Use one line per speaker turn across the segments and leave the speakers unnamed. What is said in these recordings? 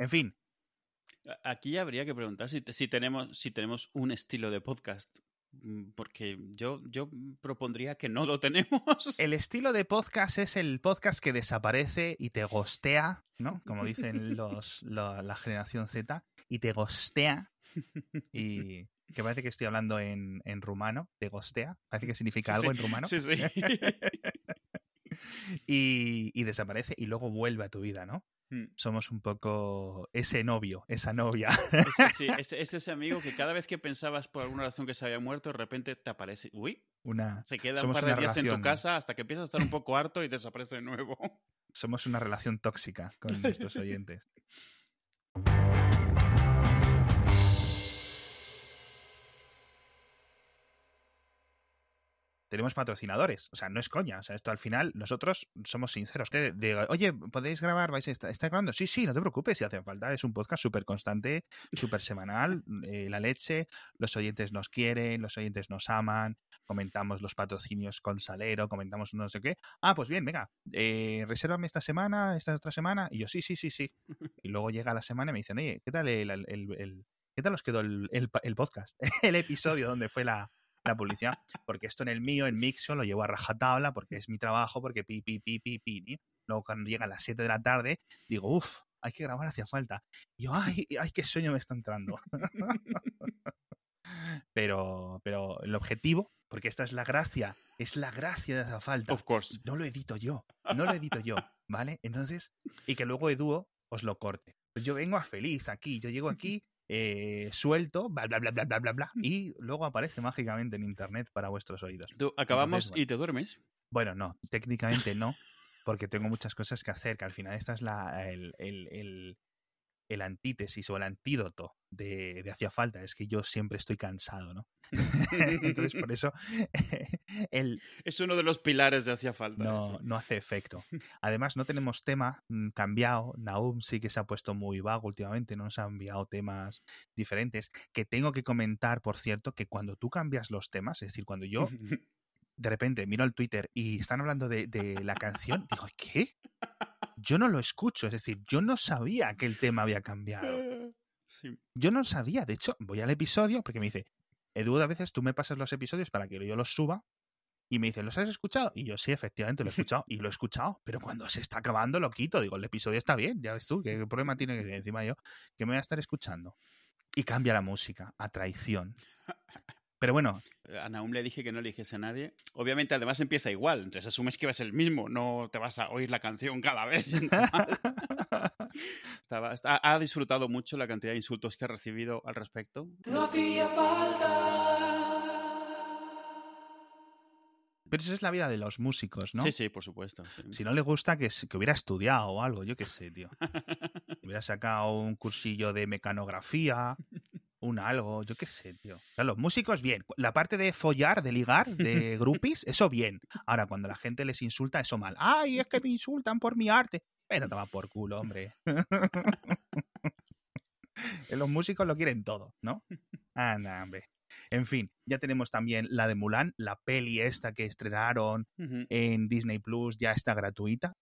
En fin.
Aquí habría que preguntar si, si, tenemos, si tenemos un estilo de podcast. Mm, porque yo, yo propondría que no lo tenemos.
El estilo de podcast es el podcast que desaparece y te gostea, ¿no? Como dicen los, la generación Z, y te gostea. Y que parece que estoy hablando en, en rumano, te gostea. Parece que significa algo en rumano.
Sí, sí.
Y, y desaparece y luego vuelve a tu vida, ¿no?
Mm.
Somos un poco ese novio, esa novia.
Es, sí, es, es, ese amigo que cada vez que pensabas por alguna razón que se había muerto, de repente te aparece. Uy,
una,
se queda un par de días en tu casa hasta que empiezas a estar un poco harto y desaparece de nuevo.
Somos una relación tóxica con nuestros oyentes. tenemos patrocinadores. O sea, no es coña. O sea, esto al final, nosotros somos sinceros. Te digo, oye, ¿podéis grabar? ¿Vais a estar, ¿Está grabando? Sí, sí, no te preocupes si hace falta. Es un podcast súper constante, súper semanal. Eh, la leche, los oyentes nos quieren, los oyentes nos aman. Comentamos los patrocinios con Salero, comentamos no sé qué. Ah, pues bien, venga, eh, resérvame esta semana, esta otra semana. Y yo, sí, sí, sí, sí. Y luego llega la semana y me dicen, oye, ¿qué tal el, el, ¿qué tal os quedó el, el podcast? el episodio donde fue la, la publicidad, porque esto en el mío, en Mixo, lo llevo a rajatabla, porque es mi trabajo, porque pi, pi, pi, pi, pi. Luego cuando llega a las 7 de la tarde, digo, uff, hay que grabar hacia falta. Y yo, ay, ay, qué sueño me está entrando. pero, pero el objetivo, porque esta es la gracia, es la gracia de hacia falta.
Of course.
No lo edito yo, no lo edito yo, ¿vale? Entonces, y que luego Eduo os lo corte. Yo vengo a feliz aquí, yo llego aquí eh, suelto, bla, bla, bla, bla, bla, bla, bla, y luego aparece mágicamente en internet para vuestros oídos.
Tú acabamos
Entonces, bueno.
y te duermes.
Bueno, no, técnicamente no, porque tengo muchas cosas que hacer, que al final esta es la, el, el, el, el antítesis o el antídoto de, de hacía falta, es que yo siempre estoy cansado, ¿no? Entonces, por eso el,
Es uno de los pilares de hacía falta.
no, no hace efecto. Además, no tenemos tema mm, cambiado. Naum sí que se ha puesto muy vago últimamente, no nos ha enviado temas diferentes. Que tengo que comentar, por cierto, que cuando tú cambias los temas, es decir, cuando yo de repente miro el Twitter y están hablando de, de la canción, digo, ¿qué? Yo no lo escucho, es decir, yo no sabía que el tema había cambiado.
Sí.
Yo no sabía, de hecho, voy al episodio porque me dice, Edu, a veces tú me pasas los episodios para que yo los suba y me dice, ¿los has escuchado? Y yo sí, efectivamente lo he escuchado y lo he escuchado, pero cuando se está acabando lo quito, digo, el episodio está bien, ya ves tú, ¿qué problema tiene que encima yo que me voy a estar escuchando? Y cambia la música a traición. Pero bueno,
A Naum le dije que no le dijese a nadie. Obviamente, además empieza igual. Entonces asumes que va a ser el mismo. No te vas a oír la canción cada vez. Estaba, ha disfrutado mucho la cantidad de insultos que ha recibido al respecto.
No hacía falta.
pero esa es la vida de los músicos, ¿no?
Sí, sí, por supuesto. sí.
Si no le gusta que, que hubiera estudiado o algo, yo qué sé, tío. Hubiera sacado un cursillo de mecanografía, un algo, yo qué sé, tío. O sea, los músicos, bien. La parte de follar, de ligar, de groupies, eso bien. Ahora, cuando la gente les insulta, eso mal. ¡Ay, es que me insultan por mi arte! Pero toma por culo, hombre. los músicos lo quieren todo, ¿no? Anda, hombre. En fin, ya tenemos también la de Mulan, la peli esta que estrenaron en Disney Plus ya está gratuita.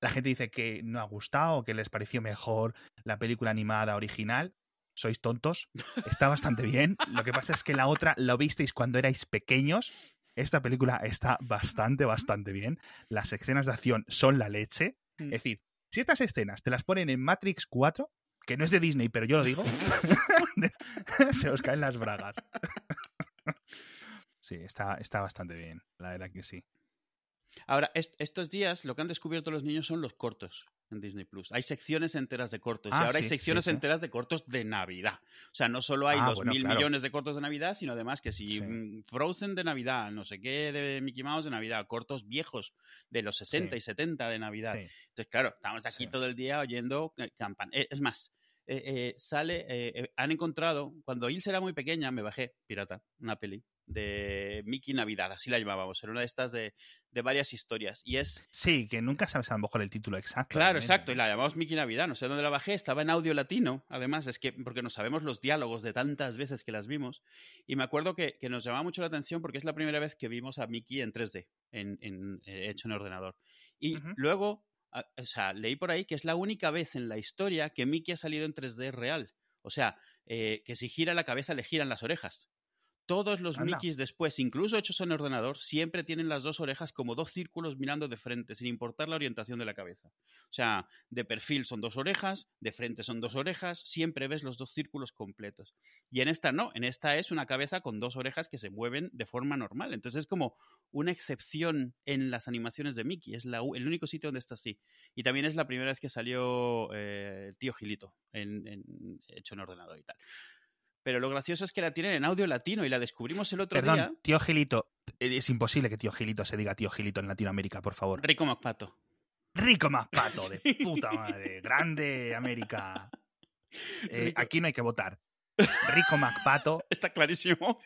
La gente dice que no ha gustado, que les pareció mejor la película animada original. Sois tontos. Está bastante bien. Lo que pasa es que la otra lo visteis cuando erais pequeños. Esta película está bastante, bastante bien. Las escenas de acción son la leche.
Mm.
Es decir, si estas escenas te las ponen en Matrix 4, que no es de Disney, pero yo lo digo, se os caen las bragas. Sí, está, está bastante bien. La verdad que sí.
Ahora, est- estos días lo que han descubierto los niños son los cortos en Disney Plus. Hay secciones enteras de cortos y
Ah,
ahora hay secciones
sí, sí.
enteras de cortos de Navidad. O sea, no solo hay
Ah, bueno,
mil
claro.
millones de cortos de Navidad, sino además que si mm, Frozen de Navidad, no sé qué de Mickey Mouse de Navidad, cortos viejos de los 60
Sí.
y 70 de Navidad. Entonces, claro, estamos aquí todo el día oyendo campanas. es más, eh, eh, sale, eh, eh, han encontrado, cuando Il era muy pequeña, me bajé, pirata, una peli de Mickey Navidad, así la llamábamos, era una de estas de, de varias historias. Y es
Sí, que nunca sabes a lo mejor el título exacto.
Claro,
realmente.
exacto, y la llamamos Mickey Navidad, no sé dónde la bajé, estaba en audio latino, además, es que porque no sabemos los diálogos de tantas veces que las vimos, y me acuerdo que, que nos llamaba mucho la atención porque es la primera vez que vimos a Mickey en 3D, en, en, eh, hecho en ordenador. Y luego a- o sea, leí por ahí que es la única vez en la historia que Mickey ha salido en 3D real. O sea, eh, que si gira la cabeza le giran las orejas. Todos los
Anda.
Mickeys después, incluso hechos en ordenador, siempre tienen las dos orejas como dos círculos mirando de frente, sin importar la orientación de la cabeza. O sea, de perfil son dos orejas, de frente son dos orejas, siempre ves los dos círculos completos. Y en esta no, en esta es una cabeza con dos orejas que se mueven de forma normal. Entonces es como una excepción en las animaciones de Mickey, es la el único sitio donde está así. Y también es la primera vez que salió eh, el tío Gilito, en, en- hecho en ordenador y tal. Pero lo gracioso es que la tienen en audio latino y la descubrimos el otro
Perdón,
día.
tío Gilito. eh, Es imposible que tío Gilito se diga tío Gilito en Latinoamérica, por favor.
Rico MacPato.
Rico más pato,
Sí.
de puta madre. Grande América. Eh, aquí no hay que votar. Rico MacPato,
Está clarísimo.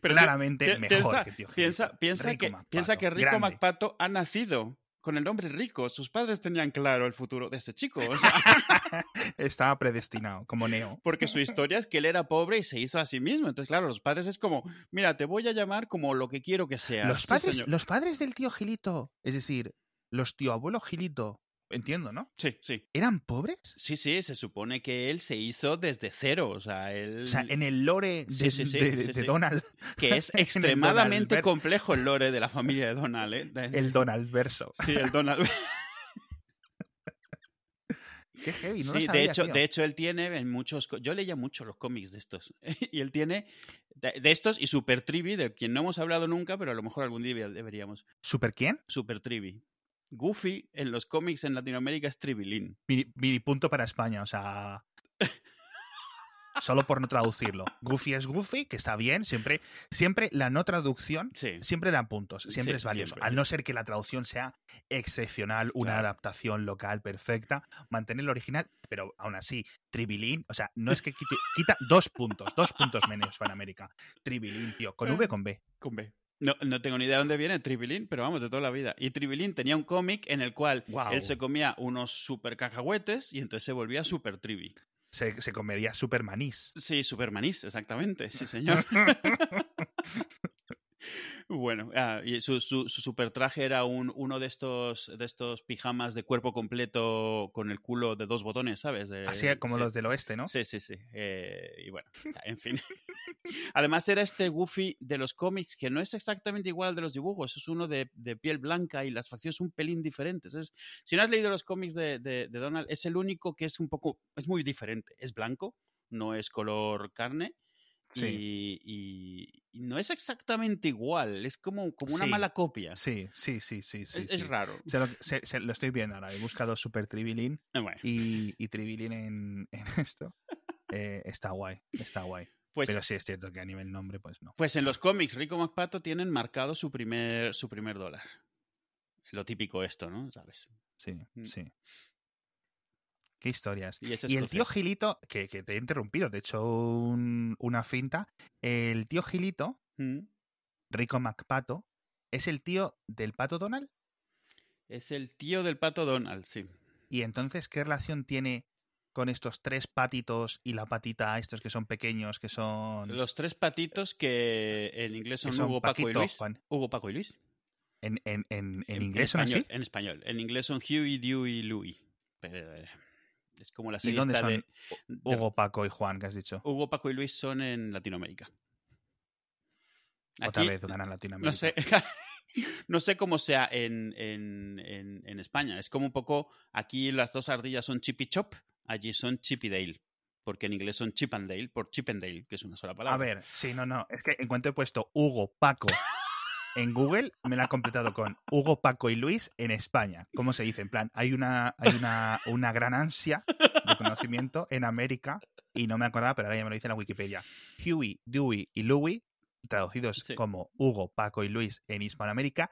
Pero
claramente mejor
piensa,
que tío Gilito.
piensa, que,
MacPato,
piensa que Rico
grande.
MacPato ha nacido con el nombre Rico. Sus padres tenían claro el futuro de este chico. o sea,
Estaba predestinado, como Neo.
porque su historia es que él era pobre y se hizo a sí mismo. Entonces, claro, los padres es como, mira, te voy a llamar como lo que quiero que sea.
Los padres, los padres del tío Gilito, es decir, los tío abuelo Gilito, entiendo, ¿no?
Sí, sí.
¿Eran pobres?
Sí, sí, se supone que él se hizo desde cero. O sea, él.
O sea, en el lore de,
Sí, sí, sí,
de-
sí,
de
sí.
Donald,
que es
el
extremadamente complejo el lore de la familia de Donald. ¿eh? De-
el Donald verso.
Sí, el Donald.
Qué heavy, no lo
sí,
sabía,
de hecho,
tío.
de hecho él tiene en muchos, yo leía mucho los cómics de estos y él tiene de, de estos y Super Trivi, de quien no hemos hablado nunca, pero a lo mejor algún día deberíamos.
¿Super quién?
Super Trivi. Goofy en los cómics en Latinoamérica es Tribilín.
Mini, mini punto para España, o sea. Solo por no traducirlo. Goofy es Goofy, que está bien, siempre, siempre la no traducción
Sí.
siempre da puntos, siempre
Sí,
es valioso.
siempre.
Al no ser que la traducción sea excepcional, una
Claro.
adaptación local perfecta, mantener el original, pero aún así, Tribilín, o sea, no es que quite- quita dos puntos, dos puntos menos para América. Tribilín, tío, con V con B.
Con B. No, no tengo ni idea de dónde viene Tribilín, pero vamos, de toda la vida. Y Tribilín tenía un cómic en el cual él se comía unos super cacahuetes y entonces se volvía Super Trivi.
Se, se comería Supermanís.
Sí, Supermanís, exactamente, sí señor. Bueno, ah, y su, su, su super traje era un, uno de estos, de estos pijamas de cuerpo completo con el culo de dos botones, ¿sabes? De-
Así como
sí.
los del oeste, ¿no?
Sí, sí, sí. Eh, y bueno, en fin. Además era este Goofy de los cómics que no es exactamente igual al de los dibujos, es uno de, de piel blanca y las facciones un pelín diferentes. Es, si no has leído los cómics de, de- de Donald, es el único que es un poco, es muy diferente. Es blanco, no es color carne.
Sí.
Y, y- y no es exactamente igual, es como, como una
Sí,
mala copia.
Sí, sí, sí, sí. sí,
es, raro.
Se lo, se- se- lo estoy viendo ahora. He buscado Super Tribilín
Eh, Bueno,
y, y Tribilín en, en esto. Eh, está guay, está guay.
pues,
Pero sí es cierto que a nivel nombre, pues no.
pues en los cómics, Rico MacPato tienen marcado su primer, su primer dólar. Lo típico esto, ¿no? ¿Sabes?
Sí,
Mm.
sí. Qué historias.
Y,
el tío. Gilito, que, que te he interrumpido, te he hecho un- una finta. El tío Gilito,
Mm.
Rico MacPato, es el tío del pato Donald.
Es el tío del pato Donald, sí.
Y entonces, ¿qué relación tiene con estos tres patitos y la patita, estos que son pequeños, que son.
Los tres patitos que en inglés
que
son, Hugo, Paco y Luis.
Juan.
Hugo, Paco y Luis.
En, en, en, en inglés son
español,
así.
En español. En inglés son Huey, Dewey y Louie. Pero, eh, es como la
¿Y
serie
dónde
esta
son
de,
Hugo, Paco y Juan, que has dicho?
Hugo, Paco y Luis son en Latinoamérica.
Otra
Aquí,
vez ganan Latinoamérica.
No sé, no sé cómo sea en, en, en, en España. Es como un poco, aquí las dos ardillas son Chip y Chop, allí son Chip y Dale. Porque en inglés son Chip and Dale, por Chip and Dale, que es una sola palabra.
A ver, sí, no, no. Es que en cuanto he puesto Hugo, Paco en Google, me la ha completado con Hugo, Paco y Luis en España. ¿Cómo se dice? En plan, hay una, hay una, una gran ansia de conocimiento en América y no me acordaba, pero ahora ya me lo dice la Wikipedia. Huey, Dewey y Louie, traducidos
Sí.
como Hugo, Paco y Luis en Hispanoamérica,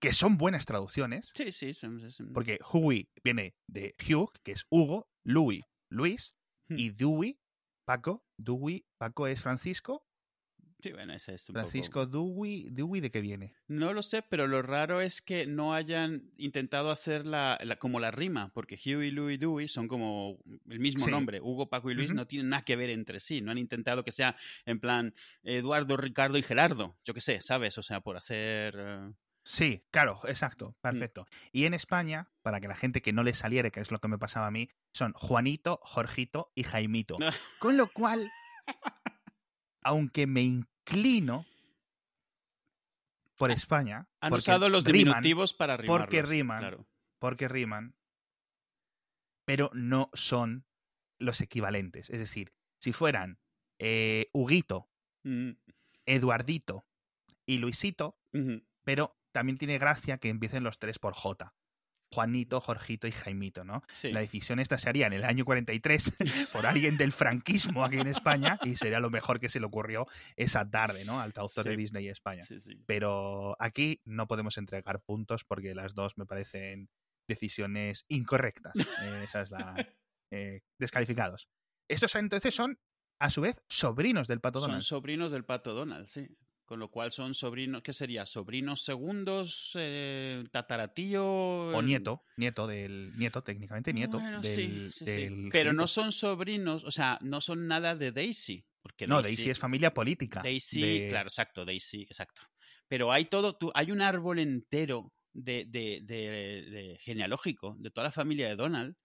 que son buenas traducciones,
Sí, sí. son- son-
porque Huey viene de Hugh, que es Hugo, Louis, Luis,
Hmm.
y Dewey, Paco, Dewey, Paco es Francisco,
Sí, bueno, ese es un poco-
Francisco Dewey, Dewey de qué viene?
No lo sé, pero lo raro es que no hayan intentado hacer la, la- como la rima, porque Huey, Louie, Dewey son como el mismo
Sí.
nombre. Hugo, Paco y Luis no tienen nada que ver entre sí. No han intentado que sea en plan Eduardo, Ricardo y Gerardo. Yo qué sé, ¿sabes? O sea, por hacer... eh,
Sí, claro, exacto, perfecto. Y en España, para que la gente que no le saliera, que es lo que me pasaba a mí, son Juanito, Jorgito y Jaimito. Con lo cual, aunque me inclino por España,
Han usado los
riman,
diminutivos para rimarlos.
porque riman.
Claro.
porque riman, pero no son los equivalentes. Es decir, si fueran eh, Huguito,
Mm,
Eduardito y Luisito, pero también tiene gracia que empiecen los tres por J. Juanito, Jorgito y Jaimito, ¿no?
Sí.
La decisión esta se haría en el año 43 por alguien del franquismo aquí en España y sería lo mejor que se le ocurrió esa tarde, ¿no? Al autor de. Disney España.
Sí.
Pero aquí no podemos entregar puntos porque las dos me parecen decisiones incorrectas. Eh, esa es la... eh, descalificados. Estos entonces son, a su vez, sobrinos del Pato
Son
Donald.
sobrinos del pato Donald, sí. Con lo cual son sobrinos, ¿qué sería? ¿Sobrinos segundos? Eh, ¿Tataratillo?
O nieto, nieto del... Nieto, técnicamente nieto.
Bueno,
del,
sí, sí, sí. Pero no son sobrinos, o sea, no son nada de Daisy. Porque
No, Daisy es familia política.
Daisy,
de-
claro, exacto, Daisy, exacto. Pero hay todo, tú, hay un árbol entero de, de, de- de genealógico de toda la familia de Donald.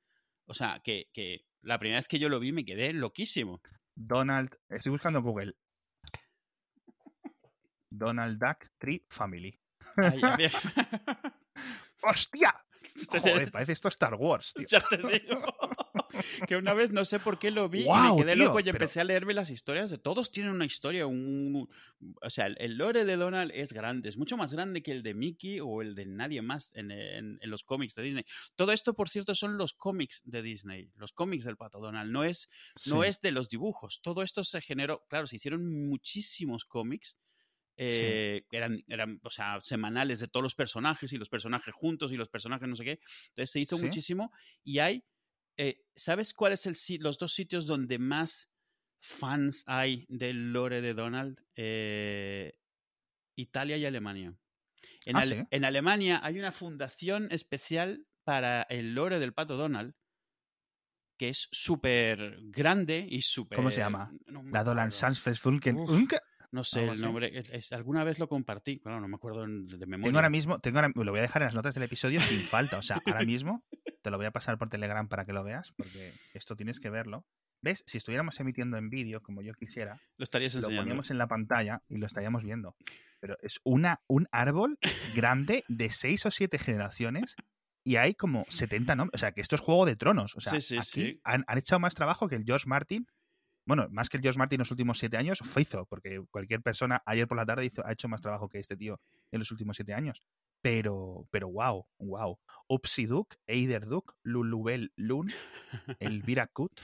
O sea, que, que la primera vez que yo lo vi me quedé loquísimo.
Donald, estoy buscando en Google. Donald Duck Tree Family.
Ay.
¡Hostia! Joder, parece esto Star Wars, tío.
ya te digo. que una vez no sé por qué lo vi y me quedé
tío,
loco y
pero-
empecé a leerme las historias de todos tienen una historia, un, o sea, el, lore de Donald es grande, es mucho más grande que el de Mickey o el de nadie más en, en- en los cómics de Disney. Todo esto, por cierto, son los cómics de Disney, los cómics del Pato Donald, no es, no es de los dibujos. Todo esto se generó, claro, se hicieron muchísimos cómics. Eh, eran, eran, o sea, semanales de todos los personajes y los personajes juntos y los personajes no sé qué. Entonces se hizo
Sí.
muchísimo y hay, eh, ¿sabes cuál es el, si- los dos sitios donde más fans hay del lore de Donald? Eh, Italia y Alemania. En,
Ah,
Ale-
¿sí?
en Alemania hay una fundación especial para el lore del pato Donald que es súper grande y súper...
¿Cómo se llama?
no
La Dolan
acuerdo.
Sanfelsfunken.
No sé el nombre. es- es- alguna vez lo compartí. Claro, no me acuerdo de memoria.
Tengo ahora mismo, tengo ahora- lo voy a dejar en las notas del episodio sin falta. O sea, ahora mismo te lo voy a pasar por Telegram para que lo veas, porque esto tienes que verlo. ¿Ves? Si estuviéramos emitiendo en vídeo, como yo quisiera,
Lo estarías
lo
enseñando.
poníamos en la pantalla y lo estaríamos viendo. Pero es una, un árbol grande de seis o siete generaciones y hay como 70 nombres. O sea, que esto es Juego de Tronos. O sea,
Sí, sí,
aquí
sí.
Han, han echado más trabajo que el George Martin. Bueno, más que el George Martin en los últimos siete años, fue hizo, porque cualquier persona ayer por la tarde hizo, ha hecho más trabajo que este tío en los últimos siete años. Pero, pero wow, wow. Upsi Duke, Eider Duke, Lulubel Lun, Elvira Kut.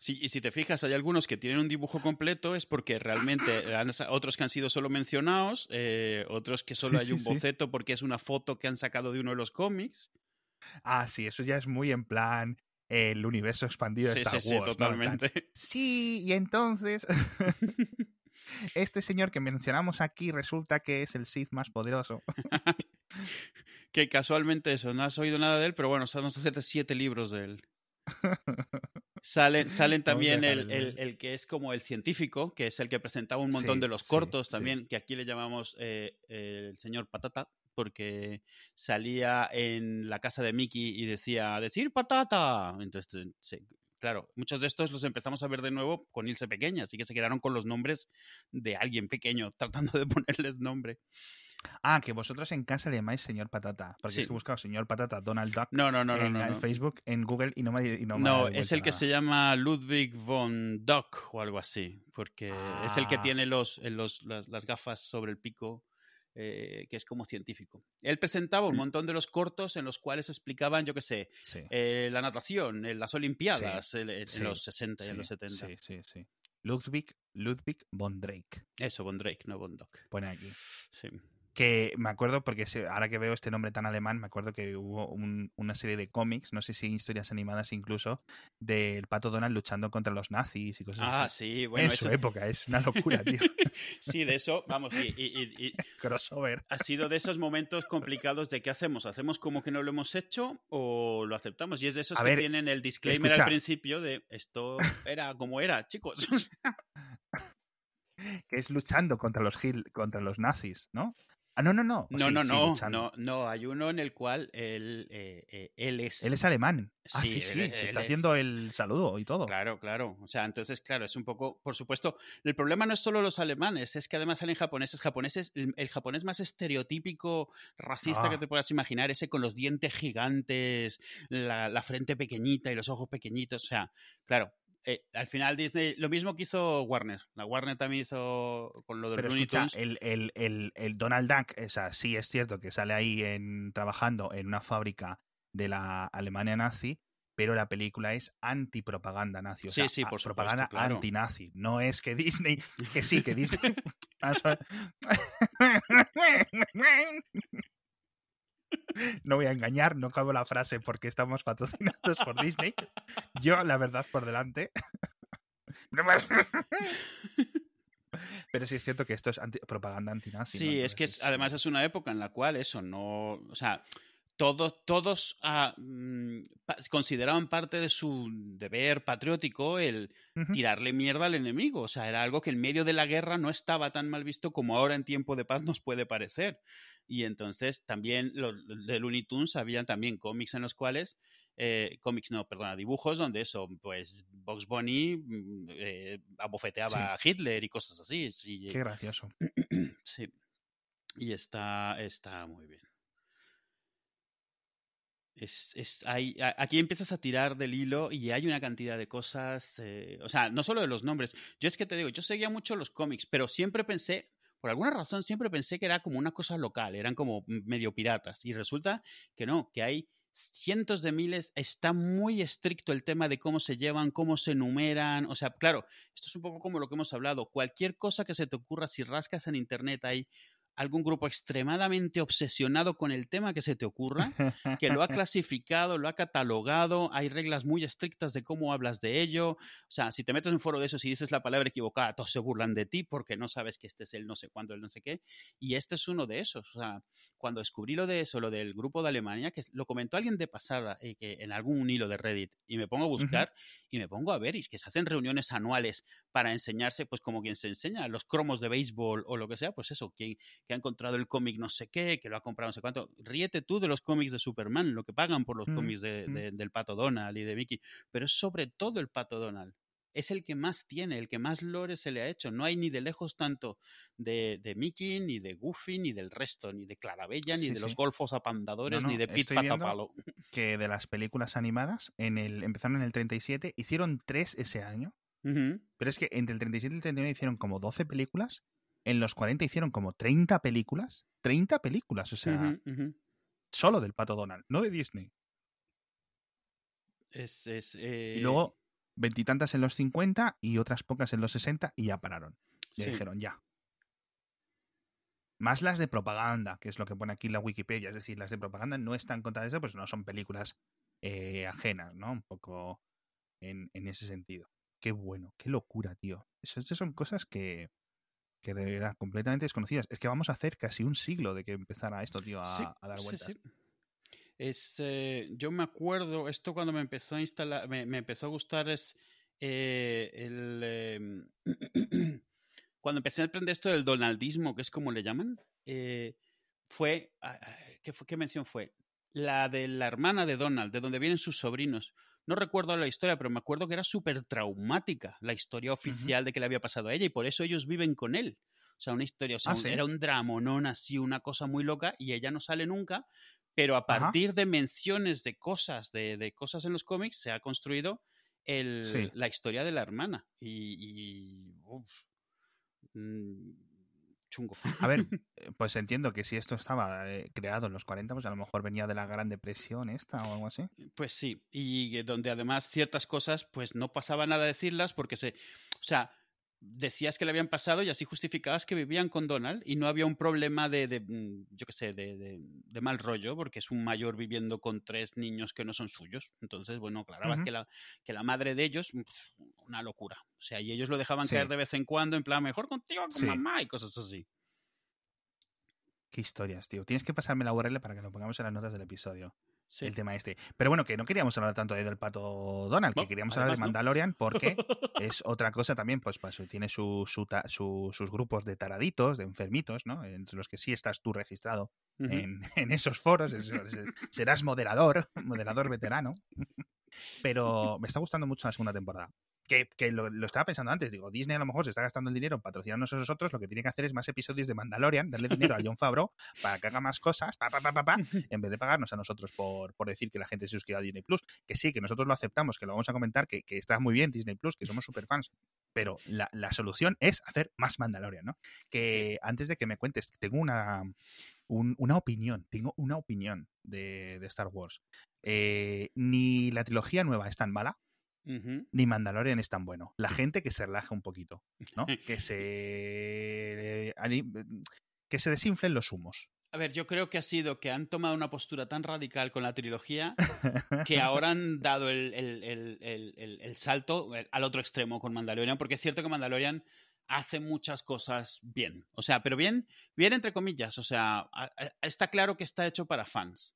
Sí, y si te fijas, hay algunos que tienen un dibujo completo, es porque realmente han otros que han sido solo mencionados, eh, otros que solo
Sí,
hay un
sí.
boceto porque es una foto que han sacado de uno de los cómics.
Ah, sí, eso ya es muy en plan el universo expandido de
Sí,
Star
sí, sí,
Wars. plan,
totalmente.
Sí, y entonces este señor que mencionamos aquí resulta que es el Sith más poderoso.
que casualmente eso, no has oído nada de él, pero bueno, a hacerte siete libros de él. Salen, salen también el,
el-
el- que es como el científico, que es el que presentaba un montón
Sí,
de los
sí,
cortos
sí.
también, que aquí le llamamos eh, el señor Patata, porque salía en la casa de Mickey y decía, decir patata. Entonces, sí, claro, muchos de estos los empezamos a ver de nuevo con Ilse Pequeña, así que se quedaron con los nombres de alguien pequeño, tratando de ponerles nombre.
Ah, que vosotros en casa le llamáis señor patata. Porque
Sí.
es que he buscado señor patata, Donald Duck
No, no, no, no.
en,
no,
en
no.
Facebook, en Google y no me, y no me
es el que se llama Ludwig von Dock o algo así, porque es el que
Ah.
tiene los, en los, las, las gafas sobre el pico, eh, que es como científico. Él presentaba un
Mm.
montón de los cortos en los cuales explicaban, yo qué sé,
Sí.
eh, la natación, eh, las Olimpiadas en los 60 y en los 70.
Sí, sí, sí. Ludwig, Ludwig von Drake,
Eso, von Drake, no von Dock.
pone aquí.
Sí.
Que me acuerdo, porque ahora que veo este nombre tan alemán, me acuerdo que hubo un- una serie de cómics, no sé si historias animadas incluso, del pato Donald luchando contra los nazis y cosas
Ah,
así.
sí, bueno,
en
eso-
su época, es una locura, tío.
sí, de eso, vamos, y- y- y-
Crossover.
ha sido de esos momentos complicados de qué hacemos. ¿Hacemos como que no lo hemos hecho o lo aceptamos? Y es de esos
A
que
ver,
tienen el disclaimer
escucha.
al principio de esto era como era, chicos.
que es luchando contra los contra los nazis, ¿no? Ah, no, no, no.
No,
Sí,
no, no, no, no. Hay uno en el cual él, eh, eh, él es.
Él es alemán. Ah,
Sí,
sí,
es-
Se
él
está
es-
haciendo el saludo y todo.
Claro, claro. O sea, entonces, claro, es un poco, por supuesto, el problema no es solo los alemanes, es que además salen japoneses, japoneses, el, el japonés más estereotípico racista que
Ah.
te puedas imaginar, ese con los dientes gigantes, la, la frente pequeñita y los ojos pequeñitos. O sea, claro. Eh, al final Disney, lo mismo que hizo Warner. La Warner también hizo con lo de
Pero
Looney
escucha,
Tunes.
el, el, el, el Donald Duck, o sea, sí es cierto que sale ahí en, trabajando en una fábrica de la Alemania nazi, pero la película es antipropaganda nazi. O
Sí,
sea,
sí,
a-
por supuesto,
propaganda
claro.
antinazi. No es que Disney, que sí, que Disney. No voy a engañar, no acabo la frase porque estamos patrocinados por Disney. Yo, la verdad, por delante. Pero sí es cierto que esto es anti- propaganda antinazi. ¿no?
Sí, es que es- además es una época en la cual eso no, o sea, todos, todos ah, mm, consideraban parte de su deber patriótico el tirarle mierda al enemigo, o sea, era algo que en medio de la guerra no estaba tan mal visto como ahora en tiempo de paz nos puede parecer. Y entonces también los de Looney Tunes habían también cómics en los cuales eh, cómics no, perdona, dibujos donde eso, pues Box Bunny mm, eh, abofeteaba a Hitler y cosas así. sí,
Qué gracioso.
Sí. Y está, está muy bien. Es, es, hay, aquí empiezas a tirar del hilo y hay una cantidad de cosas, eh, o sea, no solo de los nombres. Yo es que te digo, yo seguía mucho los cómics, pero siempre pensé, por alguna razón, siempre pensé que era como una cosa local, eran como medio piratas. Y resulta que no, que hay cientos de miles, está muy estricto el tema de cómo se llevan, cómo se enumeran. O sea, claro, esto es un poco como lo que hemos hablado. Cualquier cosa que se te ocurra, si rascas en internet, hay algún grupo extremadamente obsesionado con el tema que se te ocurra, que lo ha clasificado, lo ha catalogado, hay reglas muy estrictas de cómo hablas de ello. O sea, si te metes en un foro de esos y dices la palabra equivocada, todos se burlan de ti porque no sabes que este es el no sé cuándo, el no sé qué. Y este es uno de esos. O sea, cuando descubrí lo de eso, lo del grupo de Alemania, que lo comentó alguien de pasada, eh, que en algún hilo de Reddit, y me pongo a buscar y me pongo a ver, y es que se hacen reuniones anuales para enseñarse, pues como quien se enseña los cromos de béisbol o lo que sea, pues eso, quien que ha encontrado el cómic no sé qué, que lo ha comprado no sé cuánto. Ríete tú de los cómics de Superman, lo que pagan por los
Mm,
cómics de,
mm.
de- del Pato Donald y de Mickey, pero es sobre todo el Pato Donald. Es el que más tiene, el que más lore se le ha hecho. No hay ni de lejos tanto de, de Mickey, ni de Goofy, ni del resto, ni de Clarabella, ni
Sí,
de los golfos apandadores,
No, no,
ni de
viendo-
Patapalo.
que de las películas animadas, en el, empezaron en el 37, hicieron tres ese año, pero es que entre el 37 y el 39 hicieron como 12 películas, en los 40 hicieron como 30 películas, 30 películas, o sea, solo del Pato Donald, no de Disney.
Es, es, eh,
Y luego veintitantas en los 50 y otras pocas en los 60 y ya pararon. Ya
sí.
dijeron, ya. Más las de propaganda, que es lo que pone aquí la Wikipedia. Es decir, las de propaganda no están contadas eso, pues no son películas eh, ajenas, ¿no? Un poco en, en ese sentido. Qué bueno, qué locura, tío. Eso son cosas que, que de verdad completamente desconocidas. Es que vamos a hacer casi un siglo de que empezara esto, tío, a,
Sí,
a dar
sí,
vueltas.
sí. Es, eh, yo me acuerdo, esto cuando me empezó a instalar, me, me empezó a gustar es eh, el... em, cuando empecé a aprender esto del donaldismo, que es como le llaman, eh, fue, ¿qué, fue, ¿qué mención fue? La de la hermana de Donald, de donde vienen sus sobrinos. No recuerdo la historia, pero me acuerdo que era súper traumática la historia oficial de que le había pasado a ella y por eso ellos viven con él. O sea, una historia, o sea,
Ah,
un-
¿sí?
era un dramonón así, una cosa muy loca y ella no sale nunca, pero a
Ajá.
partir de menciones de cosas, de, de cosas en los cómics, se ha construido el,
Sí.
la historia de la hermana. Y, y, uf, mm, chungo.
A ver, eh, pues entiendo que si esto estaba eh, creado en los 40, pues a lo mejor venía de la Gran Depresión esta o algo así.
Pues sí, y donde además ciertas cosas, pues no pasaba nada decirlas porque se, o sea, decías que le habían pasado y así justificabas que vivían con Donald y no había un problema de, de, mm, yo qué sé, de, de- de mal rollo porque es un mayor viviendo con tres niños que no son suyos. Entonces, bueno, aclarabas
Ujú.
que, la, que la madre de ellos, una locura. O sea, y ellos lo dejaban
Sí.
caer de vez en cuando en plan, mejor contigo con
Sí.
mamá y cosas así.
Qué historias, tío. Tienes que pasarme la URL para que lo pongamos en las notas del episodio.
Sí.
el tema este. Pero bueno, que no queríamos hablar tanto de del pato Donald, que queríamos hablar de
no.
Mandalorian porque es otra cosa también, pues, pues tiene su, su su- sus grupos de taraditos, de enfermitos, ¿no? Entre los que sí estás tú registrado en, en esos foros. es- serás moderador, moderador veterano. Pero me está gustando mucho la segunda temporada. Que, que lo, lo estaba pensando antes, digo, Disney a lo mejor se está gastando el dinero en patrocinarnos a nosotros, lo que tiene que hacer es más episodios de Mandalorian, darle dinero a John Favreau para que haga más cosas, pa, pa, pa, en vez de pagarnos a nosotros por, por decir que la gente se suscriba a Disney Plus. Que sí, que nosotros lo aceptamos, que lo vamos a comentar, que, que está muy bien Disney Plus, que somos super fans. Pero la, la solución es hacer más Mandalorian, ¿no? Que antes de que me cuentes, tengo una, un- una opinión, tengo una opinión de, de Star Wars. Eh, ni la trilogía nueva es tan mala, Ni Mandalorian es tan bueno. La gente que se relaje un poquito, ¿no? Que se ani- que se desinflen los humos.
A ver, yo creo que ha sido que han tomado una postura tan radical con la trilogía que ahora han dado el, el- el- el- salto eh, al otro extremo con Mandalorian, porque es cierto que Mandalorian hace muchas cosas bien. O sea, pero bien, bien entre comillas. O sea, está claro que está hecho para fans.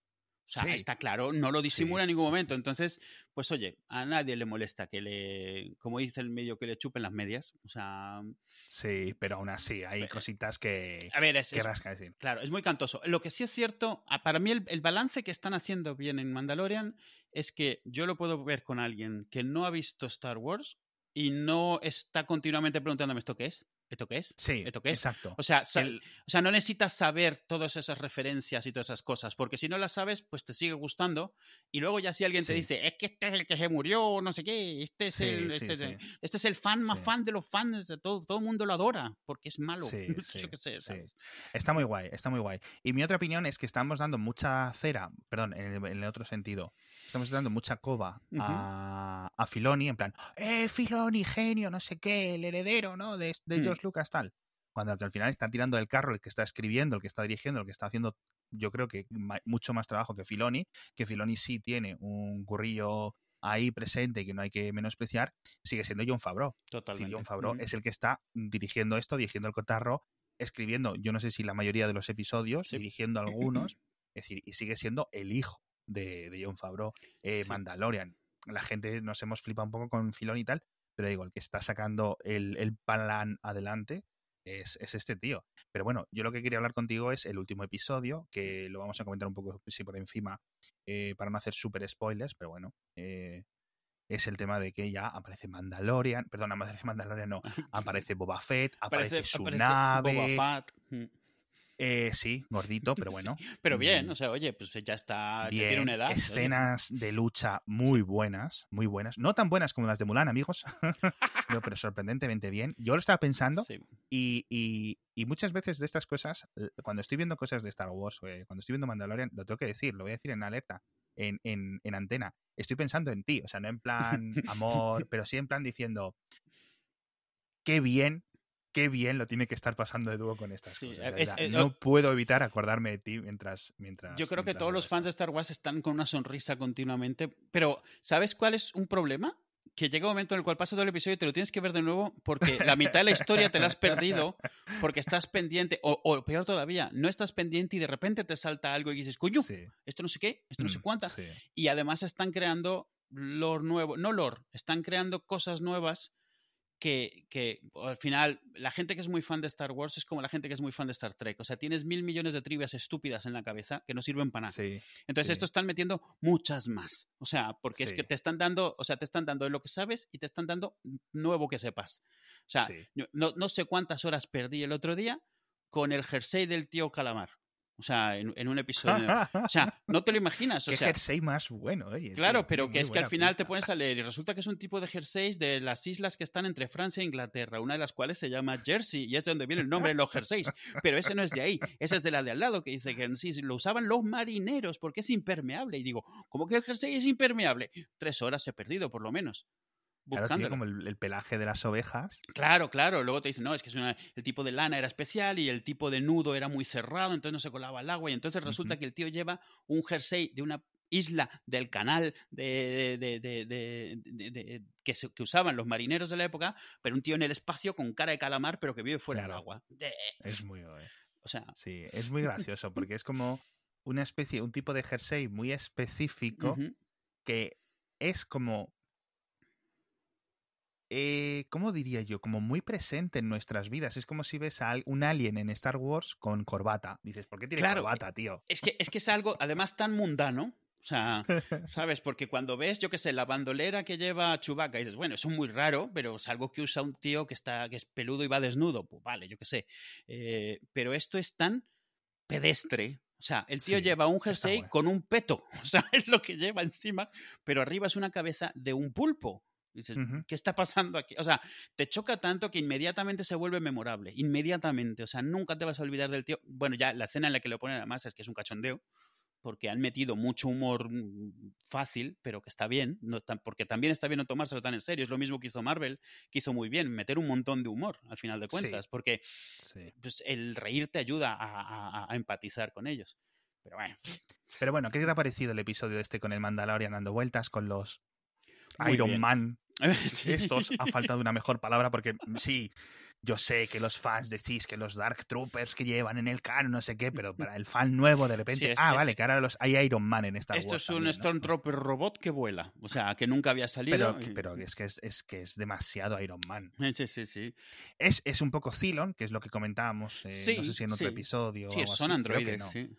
O sea,
Sí.
está claro, no lo disimula
Sí,
en ningún
sí,
momento. Entonces, pues oye, a nadie le molesta que le, como dice el medio, que le chupen las medias. O sea,
Sí, pero aún así hay cositas que,
a ver, es,
que
es-
rasca decir.
Claro, es muy cantoso. Lo que sí es cierto, a- para mí el, el balance que están haciendo bien en Mandalorian es que yo lo puedo ver con alguien que no ha visto Star Wars y no está continuamente preguntándome esto qué es, esto qué es,
Sí,
esto qué es.
exacto.
O sea,
El-
o sea, no necesitas saber todas esas referencias y todas esas cosas, porque si no las sabes, pues te sigue gustando. Y luego ya si alguien te
Sí.
dice, es que este es el que se murió, no sé qué, este es
Sí,
el, este,
sí.
este es el fan más fan de los fans, de todo, todo el mundo lo adora, porque es malo. Yo qué sé,
sí.
¿sabes?
Está muy guay, está muy guay. Y mi otra opinión es que estamos dando mucha cera, perdón, en el, en el otro sentido, estamos dando mucha coba
Ujú.
a, a Filoni, en plan, ¡eh, Filoni, genio, no sé qué, el heredero, ¿no? De, de
Mm.
George Lucas, tal. Cuando al final está tirando del carro el que está escribiendo, el que está dirigiendo, el que está haciendo, yo creo que mucho más trabajo que Filoni, que Filoni sí tiene un currillo ahí presente que no hay que menospreciar, sigue siendo John Favreau.
Totalmente.
John Favreau
Ujú.
es el que está dirigiendo esto, dirigiendo el cotarro, escribiendo, yo no sé si la mayoría de los episodios,
Sí.
dirigiendo algunos, es decir, y sigue siendo el hijo de, de John Favreau, eh,
Sí.
Mandalorian. La gente nos hemos flipado un poco con Filón y tal, pero digo, el que está sacando el, el plan adelante es, es este tío. Pero bueno, yo lo que quería hablar contigo es el último episodio, que lo vamos a comentar un poco sí, por encima, eh, para no hacer super spoilers, pero bueno, eh, es el tema de que ya aparece Mandalorian, perdón, aparece Mandalorian, no, aparece Boba Fett, aparece,
Aparece-
su
aparece
nave,
Boba Fett.
Eh, sí, gordito, pero bueno.
Pero bien,
Mm.
o sea, oye, pues ya está, ya tiene una edad. oye.
escenas de lucha muy buenas, muy buenas. No tan buenas como las de Mulan, amigos, no, pero sorprendentemente bien. Yo lo estaba pensando
Sí.
y, y- y muchas veces de estas cosas, cuando estoy viendo cosas de Star Wars, eh, cuando estoy viendo Mandalorian, lo tengo que decir, lo voy a decir en alerta, en, en, en antena. Estoy pensando en ti, o sea, no en plan amor, pero sí en plan diciendo, qué bien, qué bien lo tiene que estar pasando de dúo con estas
Sí,
cosas.
es-
verdad.
es-
no puedo evitar acordarme de ti mientras... mientras
Yo creo que todos los fans de Star Wars están con una sonrisa continuamente. Pero, ¿sabes cuál es un problema? Que llega un momento en el cual pasa todo el episodio y te lo tienes que ver de nuevo porque la mitad de la historia te la has perdido porque estás pendiente, o, o peor todavía, no estás pendiente y de repente te salta algo y dices, coño,
Sí.
esto no sé qué, esto no sé
Mm,
cuánta.
sí.
Y además están creando lore nuevo, no lore, están creando cosas nuevas que, que al final la gente que es muy fan de Star Wars es como la gente que es muy fan de Star Trek. O sea, tienes mil millones de trivias estúpidas en la cabeza que no sirven para nada.
Sí,
Entonces,
sí.
esto están metiendo muchas más. O sea, porque es que te están dando, o sea, te están dando lo que sabes y te están dando nuevo que sepas. O sea, no, no sé cuántas horas perdí el otro día con el jersey del tío Calamar. O sea, en, en un episodio. O sea, no te lo imaginas. O
Qué
sea,
jersey más bueno, oye.
Claro, pero que es que al final te pones a leer y resulta que es un tipo de jerseys de las islas que están entre Francia e Inglaterra, una de las cuales se llama Jersey y es de donde viene el nombre de los jerseys. Pero ese no es de ahí, ese es de la de al lado que dice que sí, lo usaban los marineros porque es impermeable. Y digo, ¿cómo que el jersey es impermeable? Tres horas he perdido, por lo menos.
Claro, tiene como el, el pelaje de las ovejas.
Claro, claro. Luego te dicen, no, es que es una- el tipo de lana era especial y el tipo de nudo era muy cerrado, entonces no se colaba el agua. Y entonces resulta que el tío lleva un jersey de una isla del canal de, de- de- que, se- que usaban los marineros de la época, pero un tío en el espacio con cara de calamar, pero que vive fuera del agua.
Es muy. eh,
o sea,
Sí, es muy gracioso porque es como una especie, un tipo de jersey muy específico que es como. Eh, ¿Cómo diría yo? Como muy presente en nuestras vidas. Es como si ves a un alien en Star Wars con corbata. Dices, ¿por qué tiene
Claro,
corbata, tío?
Es que, es que es algo, además, tan mundano. O sea, ¿sabes? Porque cuando ves, yo qué sé, la bandolera que lleva Chewbacca, y dices, bueno, eso es muy raro, pero es algo que usa un tío que, está, que es peludo y va desnudo. Pues vale, yo qué sé. Eh, pero esto es tan pedestre. O sea, el tío
Sí,
lleva un jersey con un peto. O sea, es lo que lleva encima, pero arriba es una cabeza de un pulpo. Dices. ¿qué está pasando aquí? O sea, te choca tanto que inmediatamente se vuelve memorable. Inmediatamente. O sea, nunca te vas a olvidar del tío. Bueno, ya la escena en la que lo ponen además es que es un cachondeo. Porque han metido mucho humor mm, fácil, pero que está bien. No porque también está bien no tomárselo tan en serio. Es lo mismo que hizo Marvel, que hizo muy bien, meter un montón de humor, al final de
Sí.
cuentas. Porque
Sí.
pues, el reír te ayuda a, a- a empatizar con ellos. Pero bueno,
Pero bueno, ¿qué te ha parecido el episodio este con el Mandalorian dando vueltas con los
Muy
Iron
bien.
Man?
sí.
Estos ha faltado una mejor palabra porque mm, sí, yo sé que los fans decís que los Dark Troopers que llevan en el canon, no sé qué, pero para el fan nuevo de repente,
Sí,
ah, vale, que ahora los, hay Iron Man en Star
Esto
Wars.
es un
también, ¿no?
Stormtrooper robot que vuela. O sea, que nunca había salido.
Pero, que-
y-
pero es que es, es que es demasiado Iron Man.
Sí, sí, sí.
Es, es un poco Cylon, que es lo que comentábamos, eh,
Sí,
no sé si en otro episodio.
Sí,
o algo
son
así,
androides,
no.
sí.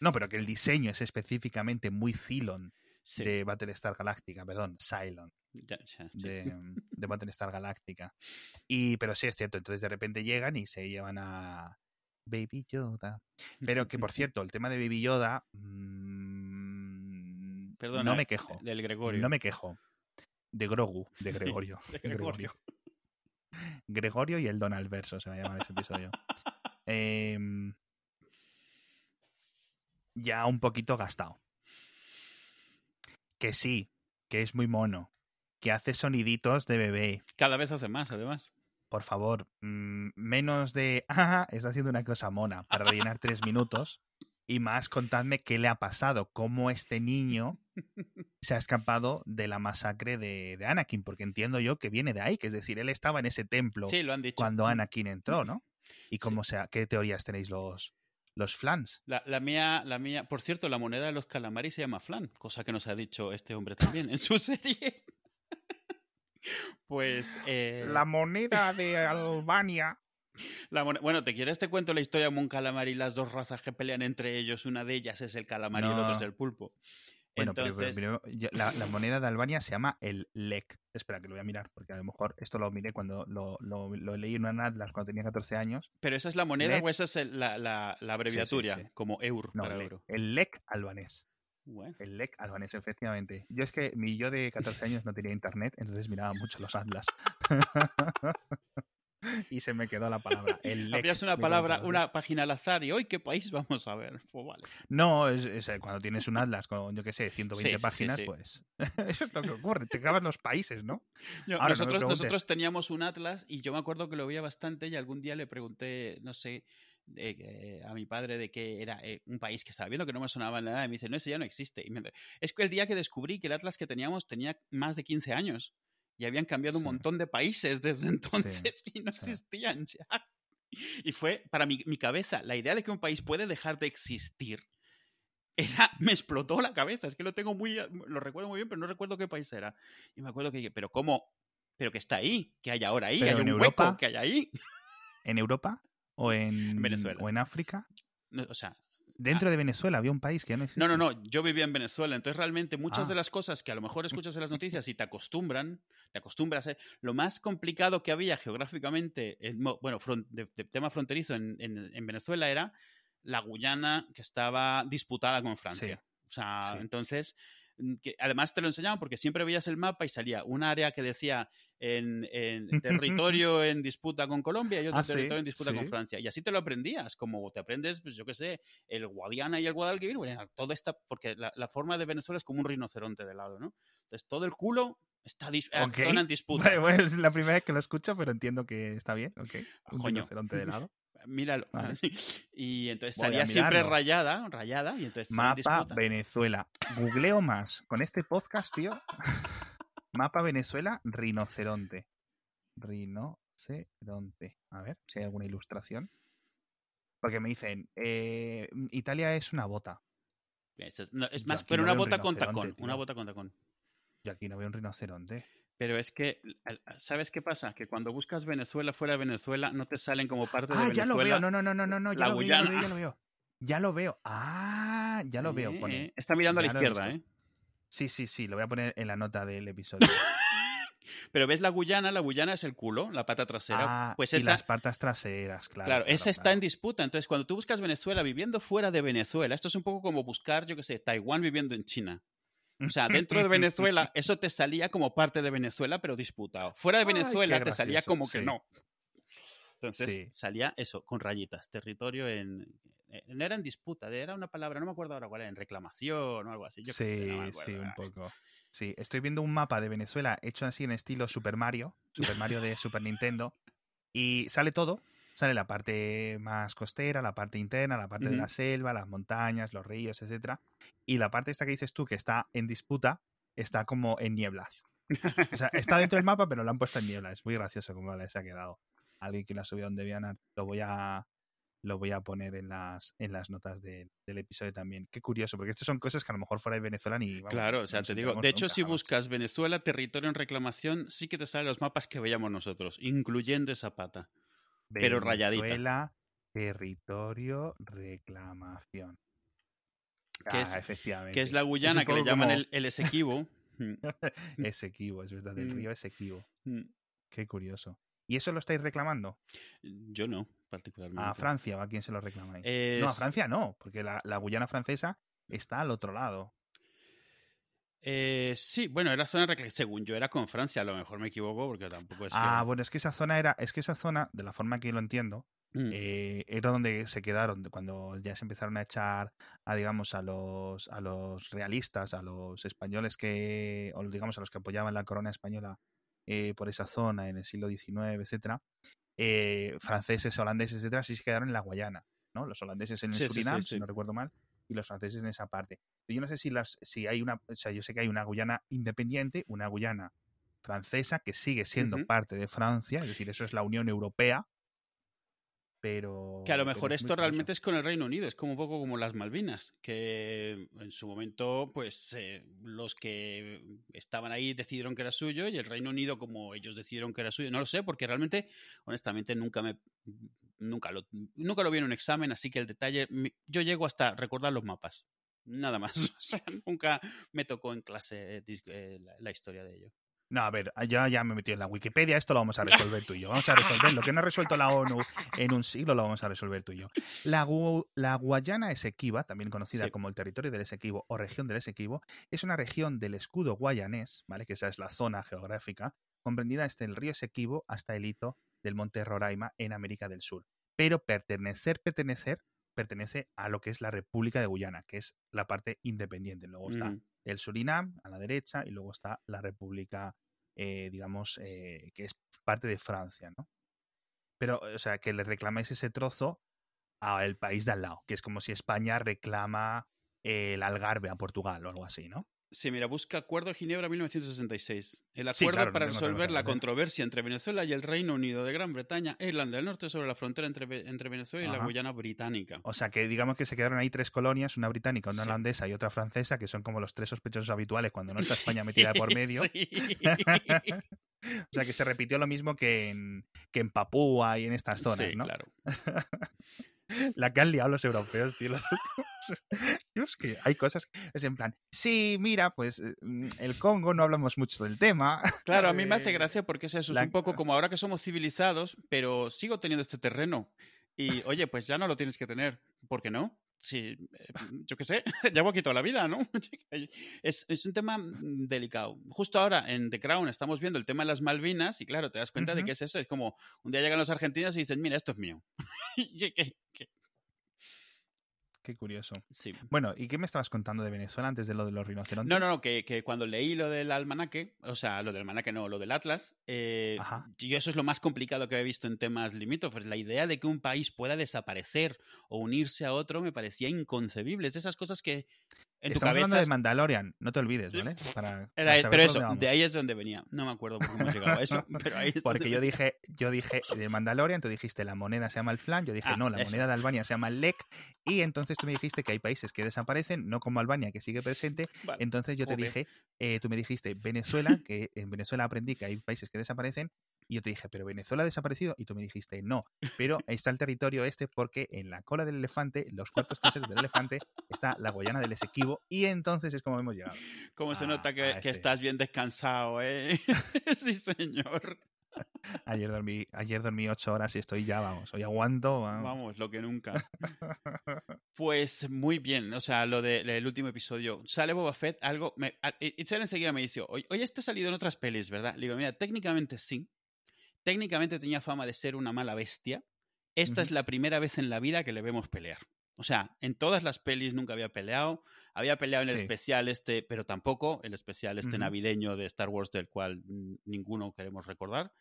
No, pero que el diseño es específicamente muy Cylon
Sí,
de Battlestar Galactica, perdón, Cylon.
ya, ya, sí.
de, de Battlestar Galáctica. Y, pero sí es cierto, entonces de repente llegan y se llevan a Baby Yoda. Pero que por cierto, el tema de Baby Yoda. mm,
Perdona,
no me
eh,
quejo.
Del Gregorio.
No me quejo. De Grogu, de
Sí,
Gregorio.
de
Gregorio. Gregorio y el Donald Verso se va a llamar ese episodio. Em, ya un poquito gastado. Que sí, que es muy mono. Que hace soniditos de bebé.
Cada vez hace más, además.
Por favor, mm, menos de. Ah, está haciendo una cosa mona para rellenar tres minutos. Y más, contadme qué le ha pasado. Cómo este niño se ha escapado de la masacre de, de Anakin. Porque entiendo yo que viene de ahí. Que es decir, él estaba en ese templo
Sí, lo han dicho.
cuando Anakin entró, ¿no? ¿Y cómo sea, qué teorías tenéis los, los flans?
La, la mía, la mía, por cierto, la moneda de los calamares se llama flan, cosa que nos ha dicho este hombre también en su serie. pues eh,
moneda de Albania.
la bueno, ¿te quieres te cuento la historia de un calamar y las dos razas que pelean entre ellos? Una de ellas es el calamar y el otro es el pulpo.
Bueno, pero- pero la, la moneda de Albania se llama el LEC. Espera, que lo voy a mirar, porque a lo mejor esto lo miré cuando lo, lo- lo leí en una Atlas cuando tenía 14 años.
¿Pero esa es la moneda
Lec.
o esa es el- la, la- la abreviatura?
sí.
Como eur
No,
para
LEC,
euro.
el LEC albanés.
Bueno,
El LEC albanés, efectivamente. Yo es que mi yo de 14 años no tenía internet, entonces miraba mucho los Atlas. y se me quedó la palabra. El LEC.
Una palabra, una página al azar y hoy qué país vamos a ver. Pues vale.
No, es, es, eh, cuando tienes un Atlas con, yo qué sé, 120
Sí,
páginas,
sí.
pues eso es lo que ocurre. Te acabas los países, ¿no?
Yo-
Ahora,
nosotros, nosotros teníamos un atlas y yo me acuerdo que lo veía bastante y algún día le pregunté, no sé, a mi padre de que era eh, un país que estaba viendo que no me sonaba nada y me dice, no, ese ya no existe. Y me- es que el día que descubrí que el atlas que teníamos tenía más de 15 años y habían cambiado un montón de países desde entonces y no
sí.
existían ya. Y fue, para mi, mi cabeza, la idea de que un país puede dejar de existir. Era, me explotó la cabeza, es que lo tengo muy, lo recuerdo muy bien, pero no recuerdo qué país era. Y me acuerdo que dije, pero ¿cómo? Pero que está ahí, que hay ahora ahí, hay
en
un hueco
Europa-
que hay ahí.
¿En Europa? ¿O en,
Venezuela.
¿O en África?
No, o sea,
Dentro de Venezuela había un país que no existe.
no, no, no, yo vivía en Venezuela, entonces realmente muchas
Ah.
de las cosas que a lo mejor escuchas en las noticias y te acostumbran, te acostumbras, ¿eh? lo más complicado que había geográficamente, en bueno, fron- de, de tema fronterizo en, en- en Venezuela era la Guyana que estaba disputada con Francia. O sea,
Sí.
entonces, mm, que además te lo enseñaban porque siempre veías el mapa y salía un área que decía en, en territorio en disputa con Colombia y otro
Ah, sí,
territorio en disputa con
sí.
Francia. Y así te lo aprendías, como te aprendes, pues yo qué sé, el Guadiana y el Guadalquivir, bueno, todo está, porque la, la forma de Venezuela es como un rinoceronte de lado, ¿no? Entonces todo el culo está dis- eh,
Ok.
zona en disputa.
Vale, bueno, es la primera vez que lo escucho, pero entiendo que está bien. Ok. Un
Coño.
rinoceronte de lado.
Míralo.
Vale.
Y entonces
Voy
salía siempre rayada, rayada, y entonces
Mapa. Venezuela. Googleo más. Con este podcast, tío. Mapa Venezuela, rinoceronte. Rinoceronte. A ver si hay alguna ilustración. Porque me dicen, eh, Italia es una bota.
Es, no, es
Yo
más, pero
no
una
un
bota con tacón. Una bota con tacón.
Yo aquí no veo un rinoceronte.
Pero es que, ¿sabes qué pasa? Que cuando buscas Venezuela fuera de Venezuela, no te salen como parte de
Ah, ya
Venezuela.
lo veo. No, no, no, no, no, no. Ya
la
lo veo, ya lo veo, ya lo veo. Ya lo veo. Ah, ya lo veo.
Eh,
pone.
eh, Está mirando a la izquierda, ¿eh?
Sí, sí, sí. Lo voy a poner en la nota del episodio.
Pero ves la Guyana, la Guyana es el culo, la pata trasera.
ah,
pues
y
esa,
las patas traseras, claro.
claro,
claro,
esa está en disputa. Entonces, cuando tú buscas Venezuela viviendo fuera de Venezuela, esto es un poco como buscar, yo qué sé, Taiwán viviendo en China. O sea, dentro de Venezuela, eso te salía como parte de Venezuela, pero disputado. Fuera de
Ay,
Venezuela te salía como que
sí.
no. Entonces,
Sí.
salía eso, con rayitas, territorio en... eh, No era en disputa, era una palabra, no me acuerdo ahora cuál era, en reclamación o algo así. Yo qué sé,
Sí,
no me
sí,
acuerdo.
un poco. Sí, estoy viendo un mapa de Venezuela hecho así en estilo Super Mario, Super Mario de Super Nintendo, y sale todo. Sale la parte más costera, la parte interna, la parte de la selva, las montañas, los ríos, etcétera. Y la parte esta que dices tú, que está en disputa, está como en nieblas. O sea, está dentro del mapa, pero lo han puesto en nieblas. Es muy gracioso cómo les ha quedado. Alguien que lo ha subido donde vean, lo voy a lo voy a poner en las, en las notas de- del episodio también. Qué curioso, porque estas son cosas que a lo mejor fuera de Venezuela ni... vamos,
Claro, o sea, te digo, de hecho,
nunca,
si
jamás.
buscas Venezuela, territorio en reclamación, sí que te salen los mapas que veíamos nosotros, incluyendo esa pata. pero rayadita.
Venezuela, territorio, reclamación.
Que
Ah,
es-
efectivamente.
Que es la Guyana, que le llaman
como-
el, el Esequibo. Mm,
Esequibo, es verdad, del
Mm.
río Esequibo.
mm.
Qué curioso. ¿Y eso lo estáis reclamando?
Yo no, particularmente.
¿A Francia o a quién se lo reclamáis?
Es-
No, a Francia no, porque la, la Guyana francesa está al otro lado.
eh, sí, bueno, era zona según yo era con Francia, a lo mejor me equivoco porque tampoco es
Ah, bueno, es que esa zona era, es que esa zona, de la forma que lo entiendo,
Mm,
eh, era donde se quedaron cuando ya se empezaron a echar a digamos a los a los realistas a los españoles que o digamos a los que apoyaban la corona española eh, por esa zona en el siglo XIX etcétera eh, franceses holandeses etcétera sí se quedaron en la Guayana no los holandeses en el
Sí, sí, sí,
Surinam
sí.
si no recuerdo mal y los franceses en esa parte. Yo no sé si las si hay una o sea yo sé que hay una Guyana independiente una Guyana francesa que sigue siendo parte de Francia es decir eso es la Unión Europea pero
Que a lo mejor
es
esto realmente es con el Reino Unido, es como un poco como las Malvinas, que en su momento, pues eh, los que estaban ahí decidieron que era suyo y el Reino Unido, como ellos decidieron que era suyo, no lo sé, porque realmente, honestamente, nunca me. Nunca lo, nunca lo vi en un examen, así que el detalle. Yo llego hasta recordar los mapas. Nada más. O sea, nunca me tocó en clase eh, eh, la, la historia de ello.
No, a ver, ya, ya me he metido en la Wikipedia, esto lo vamos a resolver tú y yo. Vamos a resolver lo que no ha resuelto la ONU en un siglo, lo vamos a resolver tú y yo. La, Gu- la Guayana Esequiba, también conocida
Sí.
como el territorio del Esequibo o región del Esequibo, es una región del escudo guayanés, ¿vale? Que esa es la zona geográfica, comprendida desde el río Esequibo hasta el hito del monte Roraima en América del Sur. Pero pertenecer, pertenecer, pertenece a lo que es la República de Guyana, que es la parte independiente. Luego está
Ujú.
El Surinam a la derecha y luego está la República, eh, digamos, eh, que es parte de Francia, ¿no? Pero, o sea, que le reclamáis ese trozo al país de al lado, que es como si España reclama el Algarve a Portugal o algo así, ¿no?
Sí, mira, busca Acuerdo de Ginebra 1966. El
Sí,
acuerdo
claro,
para resolver la controversia entre Venezuela y el Reino Unido de Gran Bretaña e Irlanda del Norte sobre la frontera entre, entre Venezuela y la. Guyana británica.
O sea, que digamos que se quedaron ahí tres colonias, una británica, una
Sí.
holandesa y otra francesa, que son como los tres sospechosos habituales cuando no está España metida por medio.
Sí.
O sea, que se repitió lo mismo que en, que en Papúa y en estas zonas,
Sí,
¿no?
claro.
La que han liado los europeos, tío. los es que hay cosas que es en plan, sí, mira, pues eh, mm, el Congo no hablamos mucho del tema.
Claro, a mí me hace
Eh,
gracia porque es eso, es
la-
un poco como ahora que somos civilizados, pero sigo teniendo este terreno. Y oye, pues ya no lo tienes que tener. ¿Por qué no? Sí, eh, yo qué sé, llevo aquí toda la vida, ¿no? Es, es un tema mm, delicado. Justo ahora en The Crown estamos viendo el tema de las Malvinas y claro, te das cuenta de que es eso. Es como un día llegan los argentinos y dicen, mira, esto es mío. Que-
Qué curioso.
sí.
Bueno, ¿y qué me estabas contando de Venezuela antes de lo de los rinocerontes?
No, no, no, que, que cuando leí lo del almanaque, o sea, lo del almanaque no, lo del Atlas, eh, yo eso es lo más complicado que he visto en temas limítrofes. La idea de que un país pueda desaparecer o unirse a otro me parecía inconcebible. Es de esas cosas que En tu
Estamos hablando de Mandalorian, no te olvides, ¿vale? Para,
Era-
para
pero eso, de ahí es donde venía. No me acuerdo por cómo hemos llegado a eso, pero ahí es
Porque
donde
yo dije, yo dije de Mandalorian, tú dijiste la moneda se llama el flan, yo dije
Ah,
no, la
eso.
moneda de Albania se llama el lek, y entonces tú me dijiste que hay países que desaparecen, no como Albania que sigue presente,
Vale.
entonces yo te dije, eh, tú me dijiste Venezuela, que en Venezuela aprendí que hay países que desaparecen, y yo te dije, pero Venezuela ha desaparecido, y tú me dijiste, no, pero está el territorio este porque en la cola del elefante, los cuartos traseros del elefante, está la Guayana del Esequibo, y entonces es como hemos llegado.
Cómo se nota que,
este.
estás bien descansado, ¿eh? sí, señor.
Ayer dormí, ayer dormí ocho horas y estoy ya, vamos, hoy aguanto, vamos.
Vamos, lo que nunca. Pues muy bien, o sea, lo del último episodio. Sale Boba Fett, algo. Me, Itzel enseguida me dice: oye, este ha salido en otras pelis, ¿verdad? Le digo: Mira, técnicamente sí. Técnicamente tenía fama de ser una mala bestia. Esta es la primera vez en la vida que le vemos pelear. O sea, en todas las pelis nunca había peleado. Había peleado en el
Sí.
especial este, pero tampoco el especial este navideño de Star Wars, del cual ninguno queremos recordar.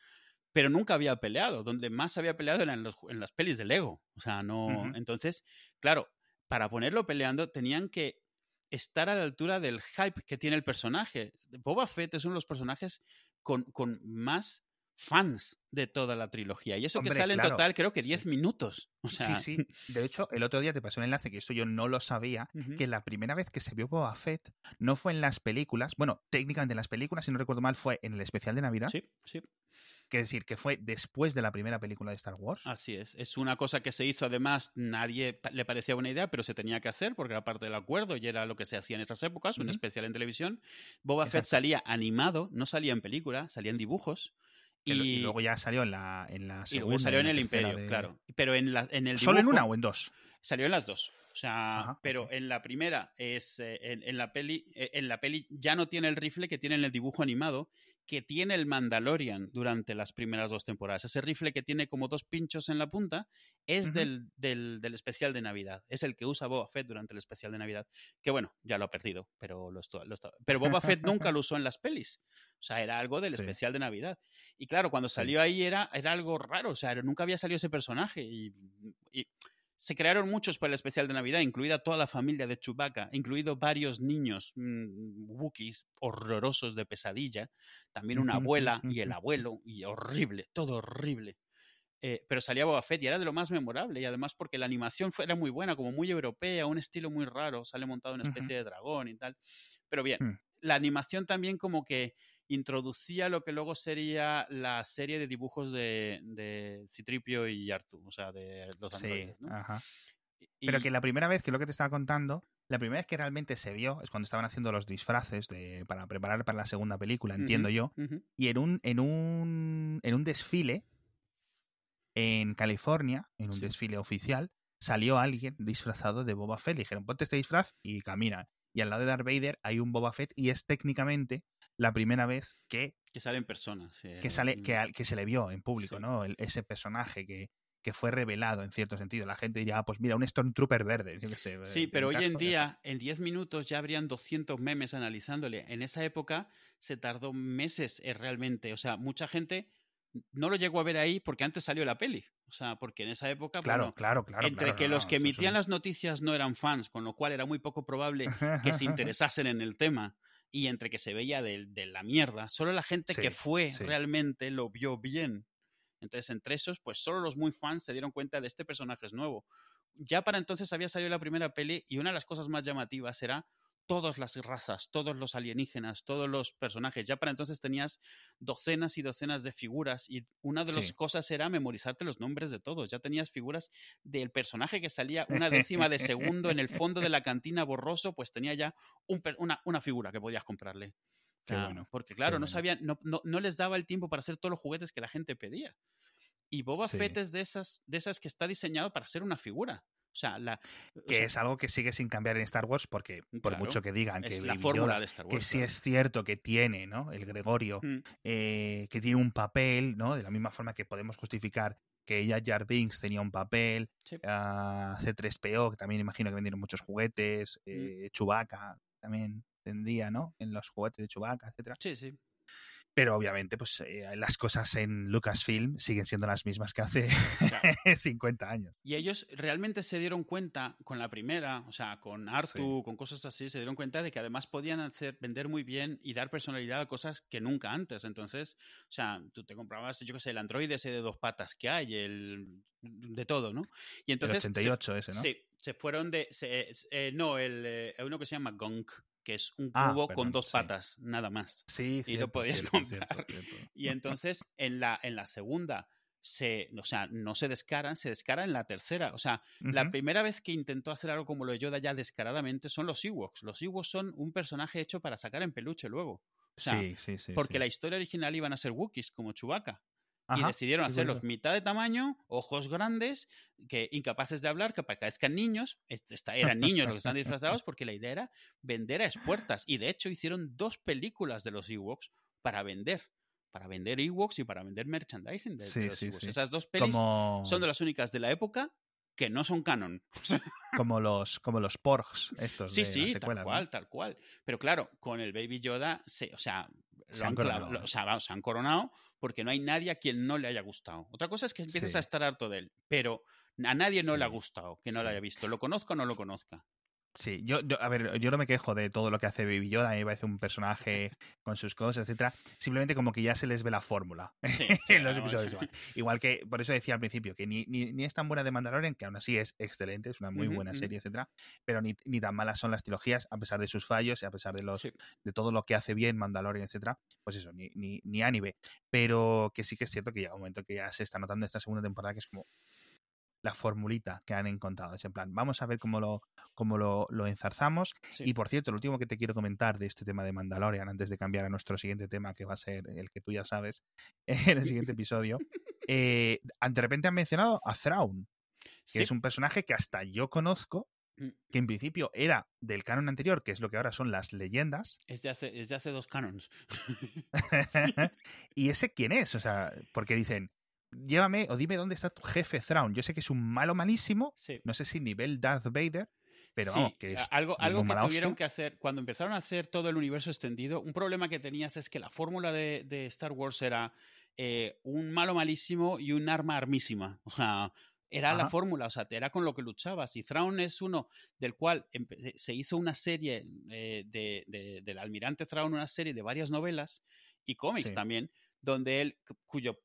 Pero nunca había peleado. Donde más había peleado era en, los en las pelis de Lego. O sea, no. Entonces, claro, para ponerlo peleando tenían que estar a la altura del hype que tiene el personaje. Boba Fett es uno de los personajes con, con más fans de toda la trilogía. Y eso
Hombre,
que sale en total creo que
sí.
10 minutos. O sea,
Sí, sí. De hecho, el otro día te pasó un enlace que esto yo no lo sabía, que la primera vez que se vio Boba Fett no fue en las películas, bueno, técnicamente en las películas, si no recuerdo mal, fue en el especial de Navidad,
Sí, sí,
que decir, que fue después de la primera película de Star Wars.
así es. Es una cosa que se hizo, además, nadie le parecía buena idea, pero se tenía que hacer porque era parte del acuerdo y era lo que se hacía en esas épocas, un especial en televisión. Boba Fett salía animado, no salía en película, salía en dibujos. Y,
y luego ya salió en la, en la
y
segunda.
luego salió en el Imperio,
de-
claro. Pero en, la, en el
¿Solo en una o en dos?
Salió en las dos. O sea,
Ajá,
pero en la primera es eh, en, en la peli eh, en la peli ya no tiene el rifle que tiene en el dibujo animado que tiene el Mandalorian durante las primeras dos temporadas. Ese rifle que tiene como dos pinchos en la punta es del, del, del especial de Navidad. Es el que usa Boba Fett durante el especial de Navidad. Que bueno, ya lo ha perdido, pero lo lo Pero Boba Fett nunca lo usó en las pelis. O sea, era algo del
Sí.
especial de Navidad. Y claro, cuando salió ahí era, era algo raro. O sea, nunca había salido ese personaje. Y, y se crearon muchos para el especial de Navidad, incluida toda la familia de Chewbacca, incluido varios niños mm, Wookiees horrorosos de pesadilla, también una abuela y el abuelo, y horrible, todo horrible. Eh, pero salía Boba Fett y era de lo más memorable, y además porque la animación fue, era muy buena, como muy europea, un estilo muy raro, sale montado una especie de dragón y tal. Pero bien,
Mm.
la animación también como que introducía lo que luego sería la serie de dibujos de, de Citripio y Artu, o sea, de los
Sí,
androides, ¿no?
ajá.
Y-
Pero que la primera vez, que lo que te estaba contando, la primera vez que realmente se vio es cuando estaban haciendo los disfraces de, para preparar para la segunda película, entiendo yo. Y en un, en un, en un desfile en California, en un
Sí.
desfile oficial, salió alguien disfrazado de Boba Fett. Le dijeron, ponte este disfraz y camina. Y al lado de Darth Vader hay un Boba Fett y es técnicamente la primera vez que,
Que salen personas. eh,
que sale, que, se le vio en público,
Sí.
¿no? El- ese personaje que, que fue revelado en cierto sentido. La gente diría, ah, pues mira, un Stormtrooper verde. yo sé,
Sí,
eh,
pero
un
hoy en día, en 10 minutos ya habrían 200 memes analizándole. En esa época se tardó meses realmente. O sea, mucha gente no lo llegó a ver ahí porque antes salió la peli. O sea, porque en esa época,
Claro,
bueno,
claro, claro.
entre
claro,
que
no,
los que emitían las noticias no eran fans, con lo cual era muy poco probable que se interesasen en el tema, y entre que se veía de, de la mierda, solo la gente que fue
sí.
realmente lo vio bien. Entonces, entre esos, pues solo los muy fans se dieron cuenta de este personaje es nuevo. Ya para entonces había salido la primera peli y una de las cosas más llamativas era todas las razas, todos los alienígenas, todos los personajes. Ya para entonces tenías docenas y docenas de figuras y una de las cosas era memorizarte los nombres de todos. Ya tenías figuras del personaje que salía una décima de segundo en el fondo de la cantina borroso, pues tenía ya un una, una figura que podías comprarle.
Qué
Ah,
bueno,
Porque claro, no sabían, no, no, no les daba el tiempo para hacer todos los juguetes que la gente pedía. Y Boba
Sí.
Fett es de esas, de esas que está diseñado para ser una figura. O sea, la, o
que
sea,
es algo que sigue sin cambiar en Star Wars porque por
Claro,
mucho que digan que
la fórmula
Yoda,
de Star
que sí es cierto que tiene, ¿no? El Gregorio,
Mm,
eh, que tiene un papel, ¿no? De la misma forma que podemos justificar que ella Jar Binks tenía un papel,
sí.
ah, C3PO, que también imagino que vendieron muchos juguetes,
Mm.
eh, Chewbacca también tendría, ¿no? En los juguetes de Chewbacca, etcétera.
Sí, sí.
Pero obviamente, pues eh, las cosas en Lucasfilm siguen siendo las mismas que hace
Claro.
50 años.
Y ellos realmente se dieron cuenta con la primera, o sea, con Artu, con cosas así, se dieron cuenta de que además podían hacer, vender muy bien y dar personalidad a cosas que nunca antes. Entonces, o sea, tú te comprabas, yo qué sé, el Android ese de dos patas que hay, el de todo, ¿no? Y entonces
el
se-
88 ese, ¿no?
Sí, se fueron de. se- eh, no, el, eh, uno que se llama Gonk, que es un
Ah,
cubo con dos
sí.
patas, nada más.
Sí,
Y lo podías
cierto,
comprar.
cierto, cierto.
Y entonces en la, en la segunda, se, o sea, no se descaran, se descara en la tercera. O sea, la primera vez que intentó hacer algo como lo de Yoda ya descaradamente son los Ewoks. Los Ewoks son un personaje hecho para sacar en peluche luego. O sea,
sí, sí, sí.
porque
sí.
la historia original iban a ser Wookiees, como Chewbacca. Y decidieron hacerlos mitad de tamaño, ojos grandes, que incapaces de hablar, que parezcan niños. Est- esta- Eran niños los que estaban disfrazados porque la idea era vender a expuertas. Y de hecho hicieron dos películas de los Ewoks para vender. Para vender Ewoks y para vender merchandising de, de
Sí,
los
sí,
Ewoks.
sí.
Esas dos pelis
Como,
son de las únicas de la época que no son canon.
Como los como los Porgs estos
sí,
de
sí, tal cual, tal cual. Pero claro, con el Baby Yoda, se, o sea,
Se
lo
han
han clav-
coronado,
lo-
¿no?
o sea, vamos, se han coronado porque no hay nadie a quien no le haya gustado. Otra cosa es que empieces
Sí.
a estar harto de él, pero a nadie no le ha gustado que no lo
sí.
haya visto. Lo conozca o no lo conozca.
Sí, yo, yo- a ver, yo no me quejo de todo lo que hace Baby Yoda, a mí me parece un personaje con sus cosas, etcétera. Simplemente como que ya se les ve la fórmula
Sí, sí,
en los episodios. igual. Igual que, por eso decía al principio, que ni, ni, ni es tan buena de Mandalorian, que aún así es excelente, es una muy buena serie, etcétera, pero ni, ni tan malas son las trilogías, a pesar de sus fallos y a pesar de los
Sí.
de todo lo que hace bien Mandalorian, etcétera, pues eso, ni, ni, ni A ni B. Pero que sí que es cierto que llega un momento que ya se está notando esta segunda temporada que es como la formulita que han encontrado. Es en plan, vamos a ver cómo lo, cómo lo, lo enzarzamos.
Sí.
Y por cierto, lo último que te quiero comentar de este tema de Mandalorian, antes de cambiar a nuestro siguiente tema, que va a ser el que tú ya sabes, en el siguiente episodio, eh, de repente han mencionado a Thrawn, que
Sí.
es un personaje que hasta yo conozco,
Mm.
que en principio era del canon anterior, que es lo que ahora son las leyendas.
Es de hace, es de hace dos canons.
¿Y ese quién es? O sea, porque dicen, llévame o dime dónde está tu jefe Thrawn. Yo sé que es un malo malísimo,
Sí.
no sé si nivel Darth Vader, pero
Sí,
vamos, que es
algo, algo que tuvieron
hostia.
que hacer cuando empezaron a hacer todo el universo extendido. Un problema que tenías es que la fórmula de, de Star Wars era eh, un malo malísimo y un arma armísima. O sea, era la
Ajá.
fórmula, o sea, era con lo que luchabas. Y Thrawn es uno del cual empe- se hizo una serie eh, de, de- del almirante Thrawn, una serie de varias novelas y cómics
Sí.
también, donde él, cu- cuyo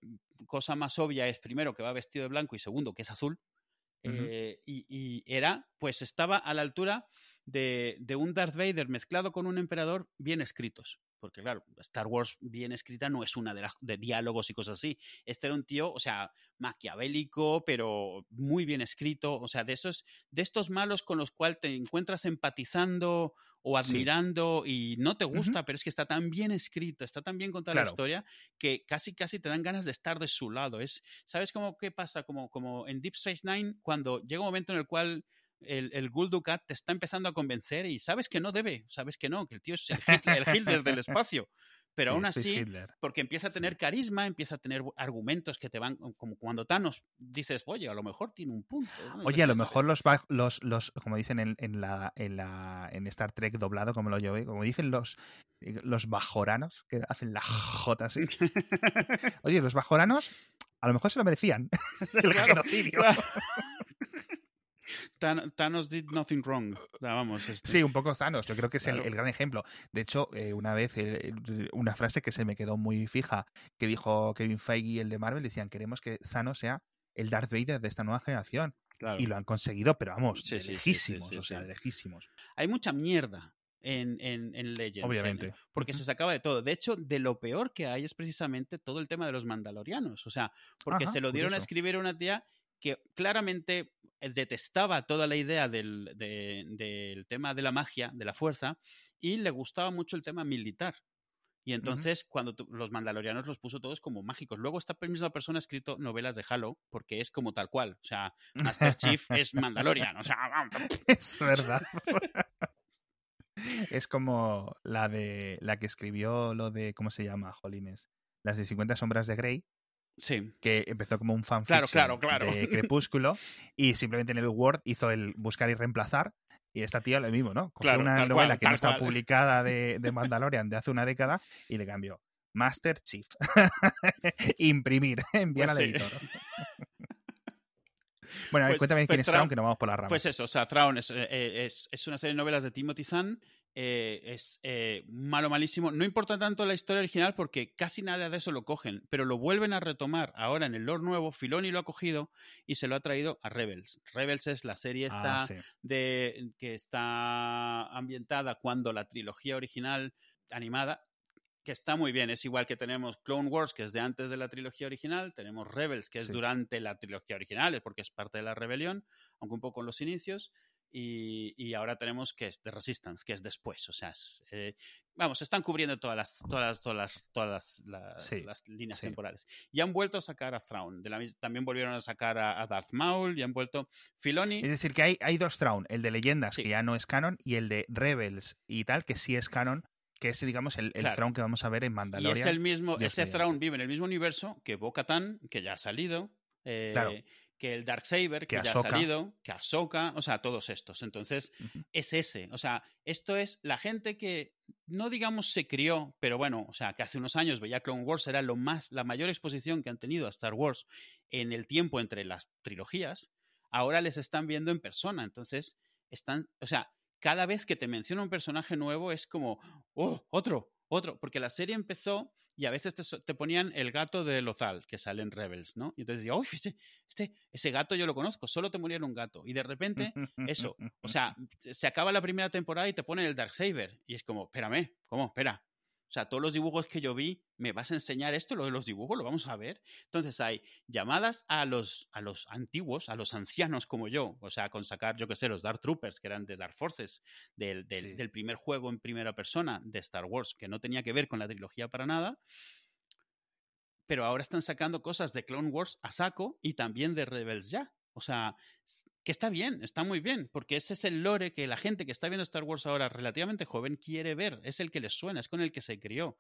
cosa más obvia es primero que va vestido de blanco y segundo que es azul. Eh, y, y era, pues estaba a la altura de, de un Darth Vader mezclado con un emperador bien escritos. Porque claro, Star Wars bien escrita no es una de, las de diálogos y cosas así. Este era un tío, o sea, maquiavélico, pero muy bien escrito. O sea, de esos, de estos malos con los cuales te encuentras empatizando o
Sí.
admirando y no te gusta, pero es que está tan bien escrito, está tan bien contada
Claro.
la historia que casi casi te dan ganas de estar de su lado. Es, ¿Sabes cómo qué pasa? Como, como en Deep Space Nine, cuando llega un momento en el cual el, el Gul Dukat te está empezando a convencer y sabes que no debe, sabes que no, que el tío es el Hitler, el Hitler del espacio. Pero
Sí,
aún así, porque empieza a
Sí.
tener carisma, empieza a tener argumentos que te van, como cuando Thanos dices, oye, a lo mejor tiene un punto. ¿no?
Oye, a lo mejor los, los, los como dicen en, en la, en la en Star Trek doblado, como lo yo como dicen los eh, los bajoranos, que hacen la J así. Oye, los bajoranos a lo mejor se lo merecían. el genocidio.
claro. Than- Thanos did nothing wrong. Sea, vamos, este,
Sí, un poco Thanos. Yo creo que es el-
Claro.
el, gran ejemplo. De hecho, eh, una vez, eh, una frase que se me quedó muy fija, que dijo Kevin Feige, el de Marvel, decían, queremos que Thanos sea el Darth Vader de esta nueva generación.
claro.
Y lo han conseguido, pero vamos,
Sí,
lejísimos,
sí, sí,
o sea, lejísimos.
Hay mucha mierda en, en, en Legends.
Obviamente.
¿eh? Porque se sacaba de todo. De hecho, de lo peor que hay es precisamente todo el tema de los mandalorianos. O sea, porque
Ajá,
se lo dieron a escribir a una tía que claramente eh, detestaba toda la idea del, de- del tema de la magia, de la fuerza, y le gustaba mucho el tema militar. Y entonces, cuando tu- los mandalorianos los puso todos como mágicos. Luego, esta misma persona ha escrito novelas de Halo, porque es como tal cual. O sea, Master Chief es Mandalorian. O sea,
Es verdad. es como la de la que escribió lo de, ¿cómo se llama, Jolines? Las de 50 sombras de Grey,
sí.
que empezó como un
Claro,
fanfiction
claro, claro.
de Crepúsculo y simplemente en el Word hizo el buscar y reemplazar y esta tía lo mismo, ¿no? Cogió
Claro,
una novela
cual,
que no estaba
cual.
publicada de, de Mandalorian de hace una década y le cambió. Master Chief. Imprimir, enviar
Pues
al
sí.
editor. bueno, a ver,
Pues-
cuéntame
pues
quién es
Traun-
Traun, que no vamos por las ramas.
Pues eso, o sea, Thrawn es, eh, es, es una serie de novelas de Timothy Zahn. Eh, es eh, malo, malísimo. No importa tanto la historia original porque casi nada de eso lo cogen, pero lo vuelven a retomar ahora en el lore nuevo. Filoni lo ha cogido y se lo ha traído a Rebels. Rebels es la serie esta
Ah, sí.
de, que está ambientada cuando la trilogía original animada, que está muy bien, es igual que tenemos Clone Wars, que es de antes de la trilogía original, tenemos Rebels, que es
Sí.
durante la trilogía original, porque es parte de la rebelión, aunque un poco en los inicios, y, y ahora tenemos que es The Resistance, que es después, o sea, es, eh, vamos, están cubriendo todas las, todas todas todas las, la-
Sí,
las líneas
sí.
temporales. Y han vuelto a sacar a Thrawn, de la mis- también volvieron a sacar a, a Darth Maul, y han vuelto Filoni.
Es decir, que hay, hay dos Traun, el de leyendas,
Sí.
que ya no es canon, y el de Rebels y tal, que sí es canon, que es, digamos, el, el
Claro.
Thrawn que vamos a ver en
Y
Mandalorian.
es el mismo, ese
mío.
Thrawn vive en el mismo universo que Bo-Katan, que ya ha salido, eh,
Claro.
Que el Darksaber, que,
Que
ya ha salido, que Ahsoka, o sea, todos estos. Entonces, es ese. O sea, esto es la gente que no digamos se crió, pero bueno, o sea, que hace unos años veía Clone Wars, era lo más, la mayor exposición que han tenido a Star Wars en el tiempo entre las trilogías, ahora les están viendo en persona. Entonces, están, o sea, cada vez que te menciona un personaje nuevo es como, oh, otro, otro, porque la serie empezó y a veces te, ponían el gato de Lozal, que sale en Rebels, ¿no? Y entonces digo, uy, ese, este, ese gato yo lo conozco, solo te murieron un gato. Y de repente eso. O sea, se acaba la primera temporada y te ponen el Darksaber. Y es como, espérame, ¿cómo? Espera. O sea, todos los dibujos que yo vi, ¿me vas a enseñar esto? Lo de los dibujos, lo vamos a ver. Entonces hay llamadas a los, a los antiguos, a los ancianos como yo. O sea, con sacar, yo qué sé, los Dark Troopers, que eran de Dark Forces, del, del-
Sí.
del primer juego en primera persona de Star Wars, que no tenía que ver con la trilogía para nada. Pero ahora están sacando cosas de Clone Wars a saco y también de Rebels ya. O sea, que está bien, está muy bien, porque ese es el lore que la gente que está viendo Star Wars ahora relativamente joven quiere ver, es el que les suena, es con el que se crió.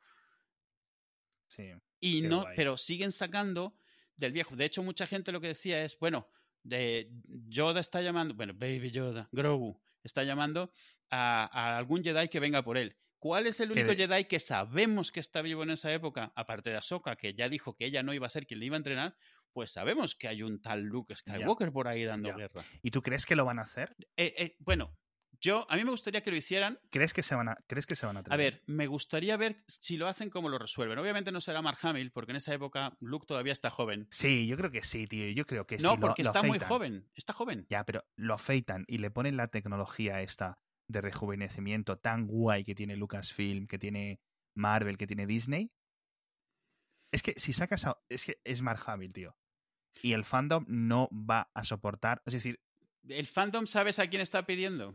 Sí.
Y no,
guay.
pero siguen sacando del viejo. De hecho, mucha gente lo que decía es, bueno, de Yoda está llamando, bueno, Baby Yoda, Grogu, está llamando a, a algún Jedi que venga por él. ¿Cuál es el único Jedi que sabemos que está vivo en esa época? Aparte de Ahsoka, que ya dijo que ella no iba a ser quien le iba a entrenar, pues sabemos que hay un tal Luke Skywalker por ahí dando
ya.
guerra.
¿Y tú crees que lo van a hacer?
Eh, eh, bueno, yo, a mí me gustaría que lo hicieran.
¿Crees que se van a, ¿crees que se van a
A ver, me gustaría ver si lo hacen como lo resuelven. Obviamente no será Mark Hamill, porque en esa época Luke todavía está joven.
Sí, yo creo que sí, tío. Yo creo que sí.
no, porque
lo
está muy joven. Está joven.
Ya, pero lo afeitan y le ponen la tecnología esta de rejuvenecimiento tan guay que tiene Lucasfilm, que tiene Marvel, que tiene Disney. Es que si sacas a... Es que es Mark Hamill, tío. Y el fandom no va a soportar... Es decir,
¿El fandom sabes a quién está pidiendo?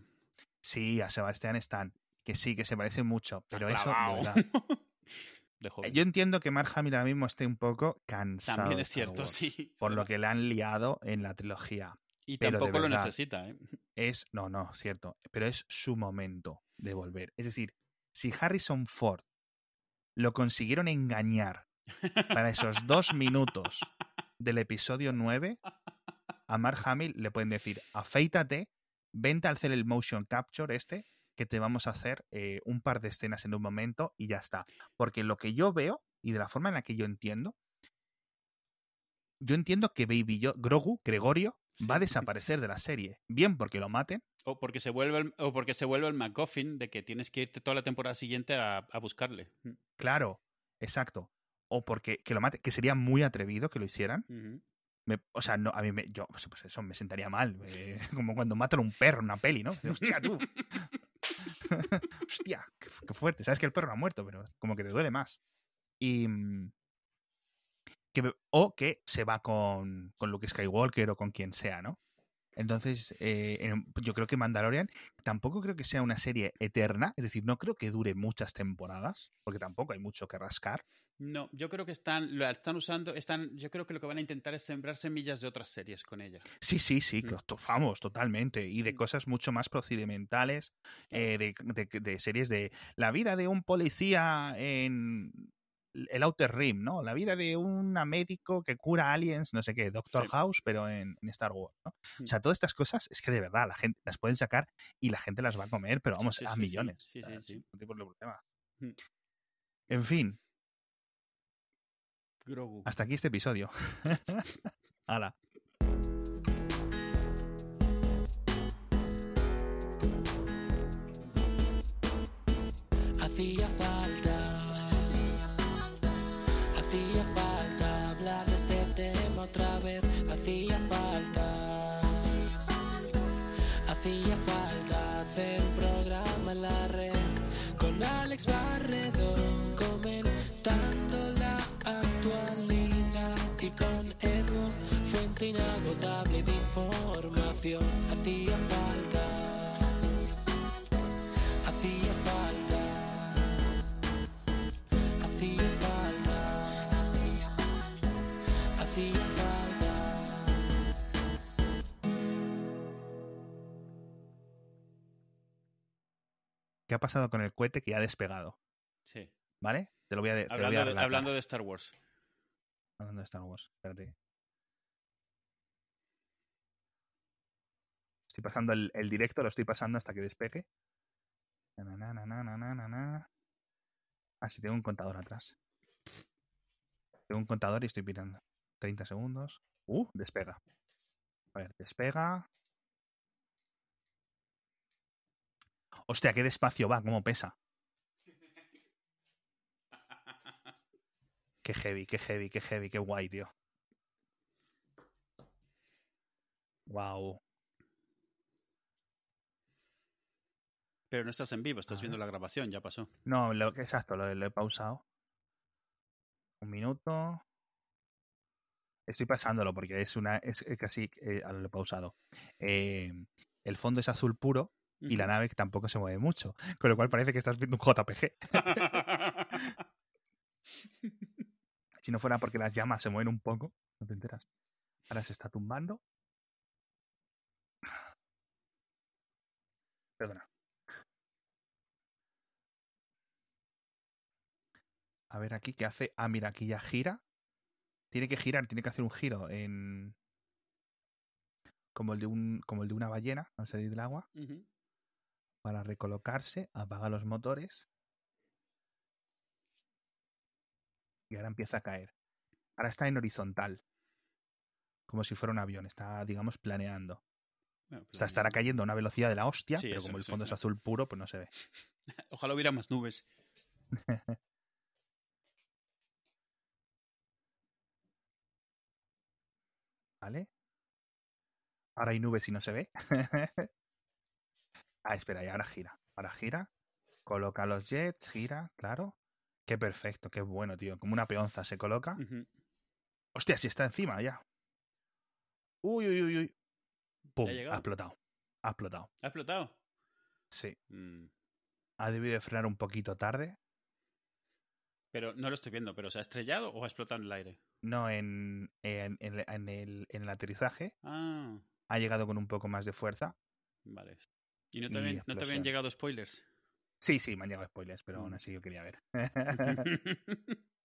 sí, a Sebastián Stan, que sí, que se parece mucho, pero eso... de verdad.
De joven.
Yo entiendo que Mark Hamill ahora mismo esté un poco cansado.
También es cierto,
Wars,
sí.
Por lo que le han liado en la trilogía.
Y
pero
tampoco lo necesita, ¿eh?
es, no, no, cierto, pero es su momento de volver. Es decir, si Harrison Ford lo consiguieron engañar para esos dos minutos del episodio 9, a Mark Hamill le pueden decir, afeítate, vente a hacer el motion capture este, que te vamos a hacer eh, un par de escenas en un momento y ya está. Porque lo que yo veo, y de la forma en la que yo entiendo, yo entiendo que Baby Yo- Grogu, Gregorio, va a desaparecer de la serie. Bien porque lo maten,
O porque se vuelve el, o porque se vuelve el MacGuffin de que tienes que irte toda la temporada siguiente a, a buscarle.
Claro, exacto. O porque que lo mate, que sería muy atrevido que lo hicieran. Me- o sea, no, a mí me, yo, pues pues eso me sentaría mal. eh, como cuando matan a un perro en una peli, ¿no? Hostia, tú. Hostia, qué, fu- qué fuerte. Sabes que el perro no ha muerto, pero como que te duele más. Y. mm, que, o que se va con, con Luke Skywalker o con quien sea, ¿no? Entonces, eh, en- yo creo que Mandalorian tampoco creo que sea una serie eterna, es decir, no creo que dure muchas temporadas, porque tampoco hay mucho que rascar.
No, yo creo que están, lo están usando, están, yo creo que lo que van a intentar es sembrar semillas de otras series con ella.
Sí, sí, sí,
Mm.
que vamos, totalmente. Y de
Mm.
cosas mucho más procedimentales, eh, de, de- de series de la vida de un policía en el Outer Rim, ¿no? La vida de un médico que cura aliens, no sé qué, Doctor
Sí.
House, pero en, en Star Wars, ¿no? O
Mm.
sea, todas estas cosas es que de verdad la gente las pueden sacar y la gente las va a comer, pero vamos,
sí,
a millones.
Sí, sí, sí.
tipo de problema.
Mm.
En fin.
Grogu.
Hasta aquí este episodio. Hala.
Hacía falta, fuente inagotable de información. Hacía falta. Hacía falta, hacía falta, hacía falta.
¿Qué ha pasado con el cohete que ya ha despegado?
Sí.
¿Vale? Te lo voy a, te lo voy a
Hablando de, hablando de Star Wars.
Hablando de Star Wars. Espérate. Estoy pasando el, directo, lo estoy pasando hasta que despegue. Na. Ah, sí, tengo un contador atrás. Tengo un contador y estoy pirando. 30 segundos. Uh, despega. A ver, despega. Hostia, qué despacio va, cómo pesa. Qué heavy, qué heavy, qué heavy, qué guay, tío. Wow.
Pero no estás en vivo, estás viendo la grabación, ya pasó.
No, lo, exacto, lo, lo he pausado. Un minuto. Estoy pasándolo porque es una. Es, es casi. eh, lo he pausado. Eh, el fondo es azul puro y la nave tampoco se mueve mucho. Con lo cual parece que estás viendo un JPG. Si no fuera porque las llamas se mueven un poco, no te enteras. Ahora se está tumbando. Perdona. A ver aquí qué hace. Ah, mira, aquí ya gira. Tiene que girar, tiene que hacer un giro en. Como el de un. como el de una ballena al salir del agua. Para recolocarse, apaga los motores. Y ahora empieza a caer. Ahora está en horizontal. Como si fuera un avión. Está, digamos, planeando.
Bueno,
O sea, estará cayendo a una velocidad de la hostia,
Sí,
pero como el fondo es azul puro, pues no se ve.
Ojalá hubiera más nubes.
¿Vale? Ahora hay nubes y no se ve. ah, espera, y ahora gira. Ahora gira. Coloca los jets, gira, claro. Qué perfecto, qué bueno, tío. Como una peonza se coloca.
Ujú.
Hostia, si está encima ya. Uy, uy, uy, uy. Pum,
ha
explotado. Ha explotado.
¿Ha explotado?
Sí.
Mm,
Ha debido de frenar un poquito tarde.
Pero no lo estoy viendo, pero ¿se ha estrellado o ha explotado en el aire?
No en, en, en- en el, en el aterrizaje.
Ah,
Ha llegado con un poco más de fuerza.
vale. ¿Y no
Y
te, habían, no te habían llegado spoilers?
Sí, sí, me han llegado spoilers, pero aún
Mm.
así yo quería ver.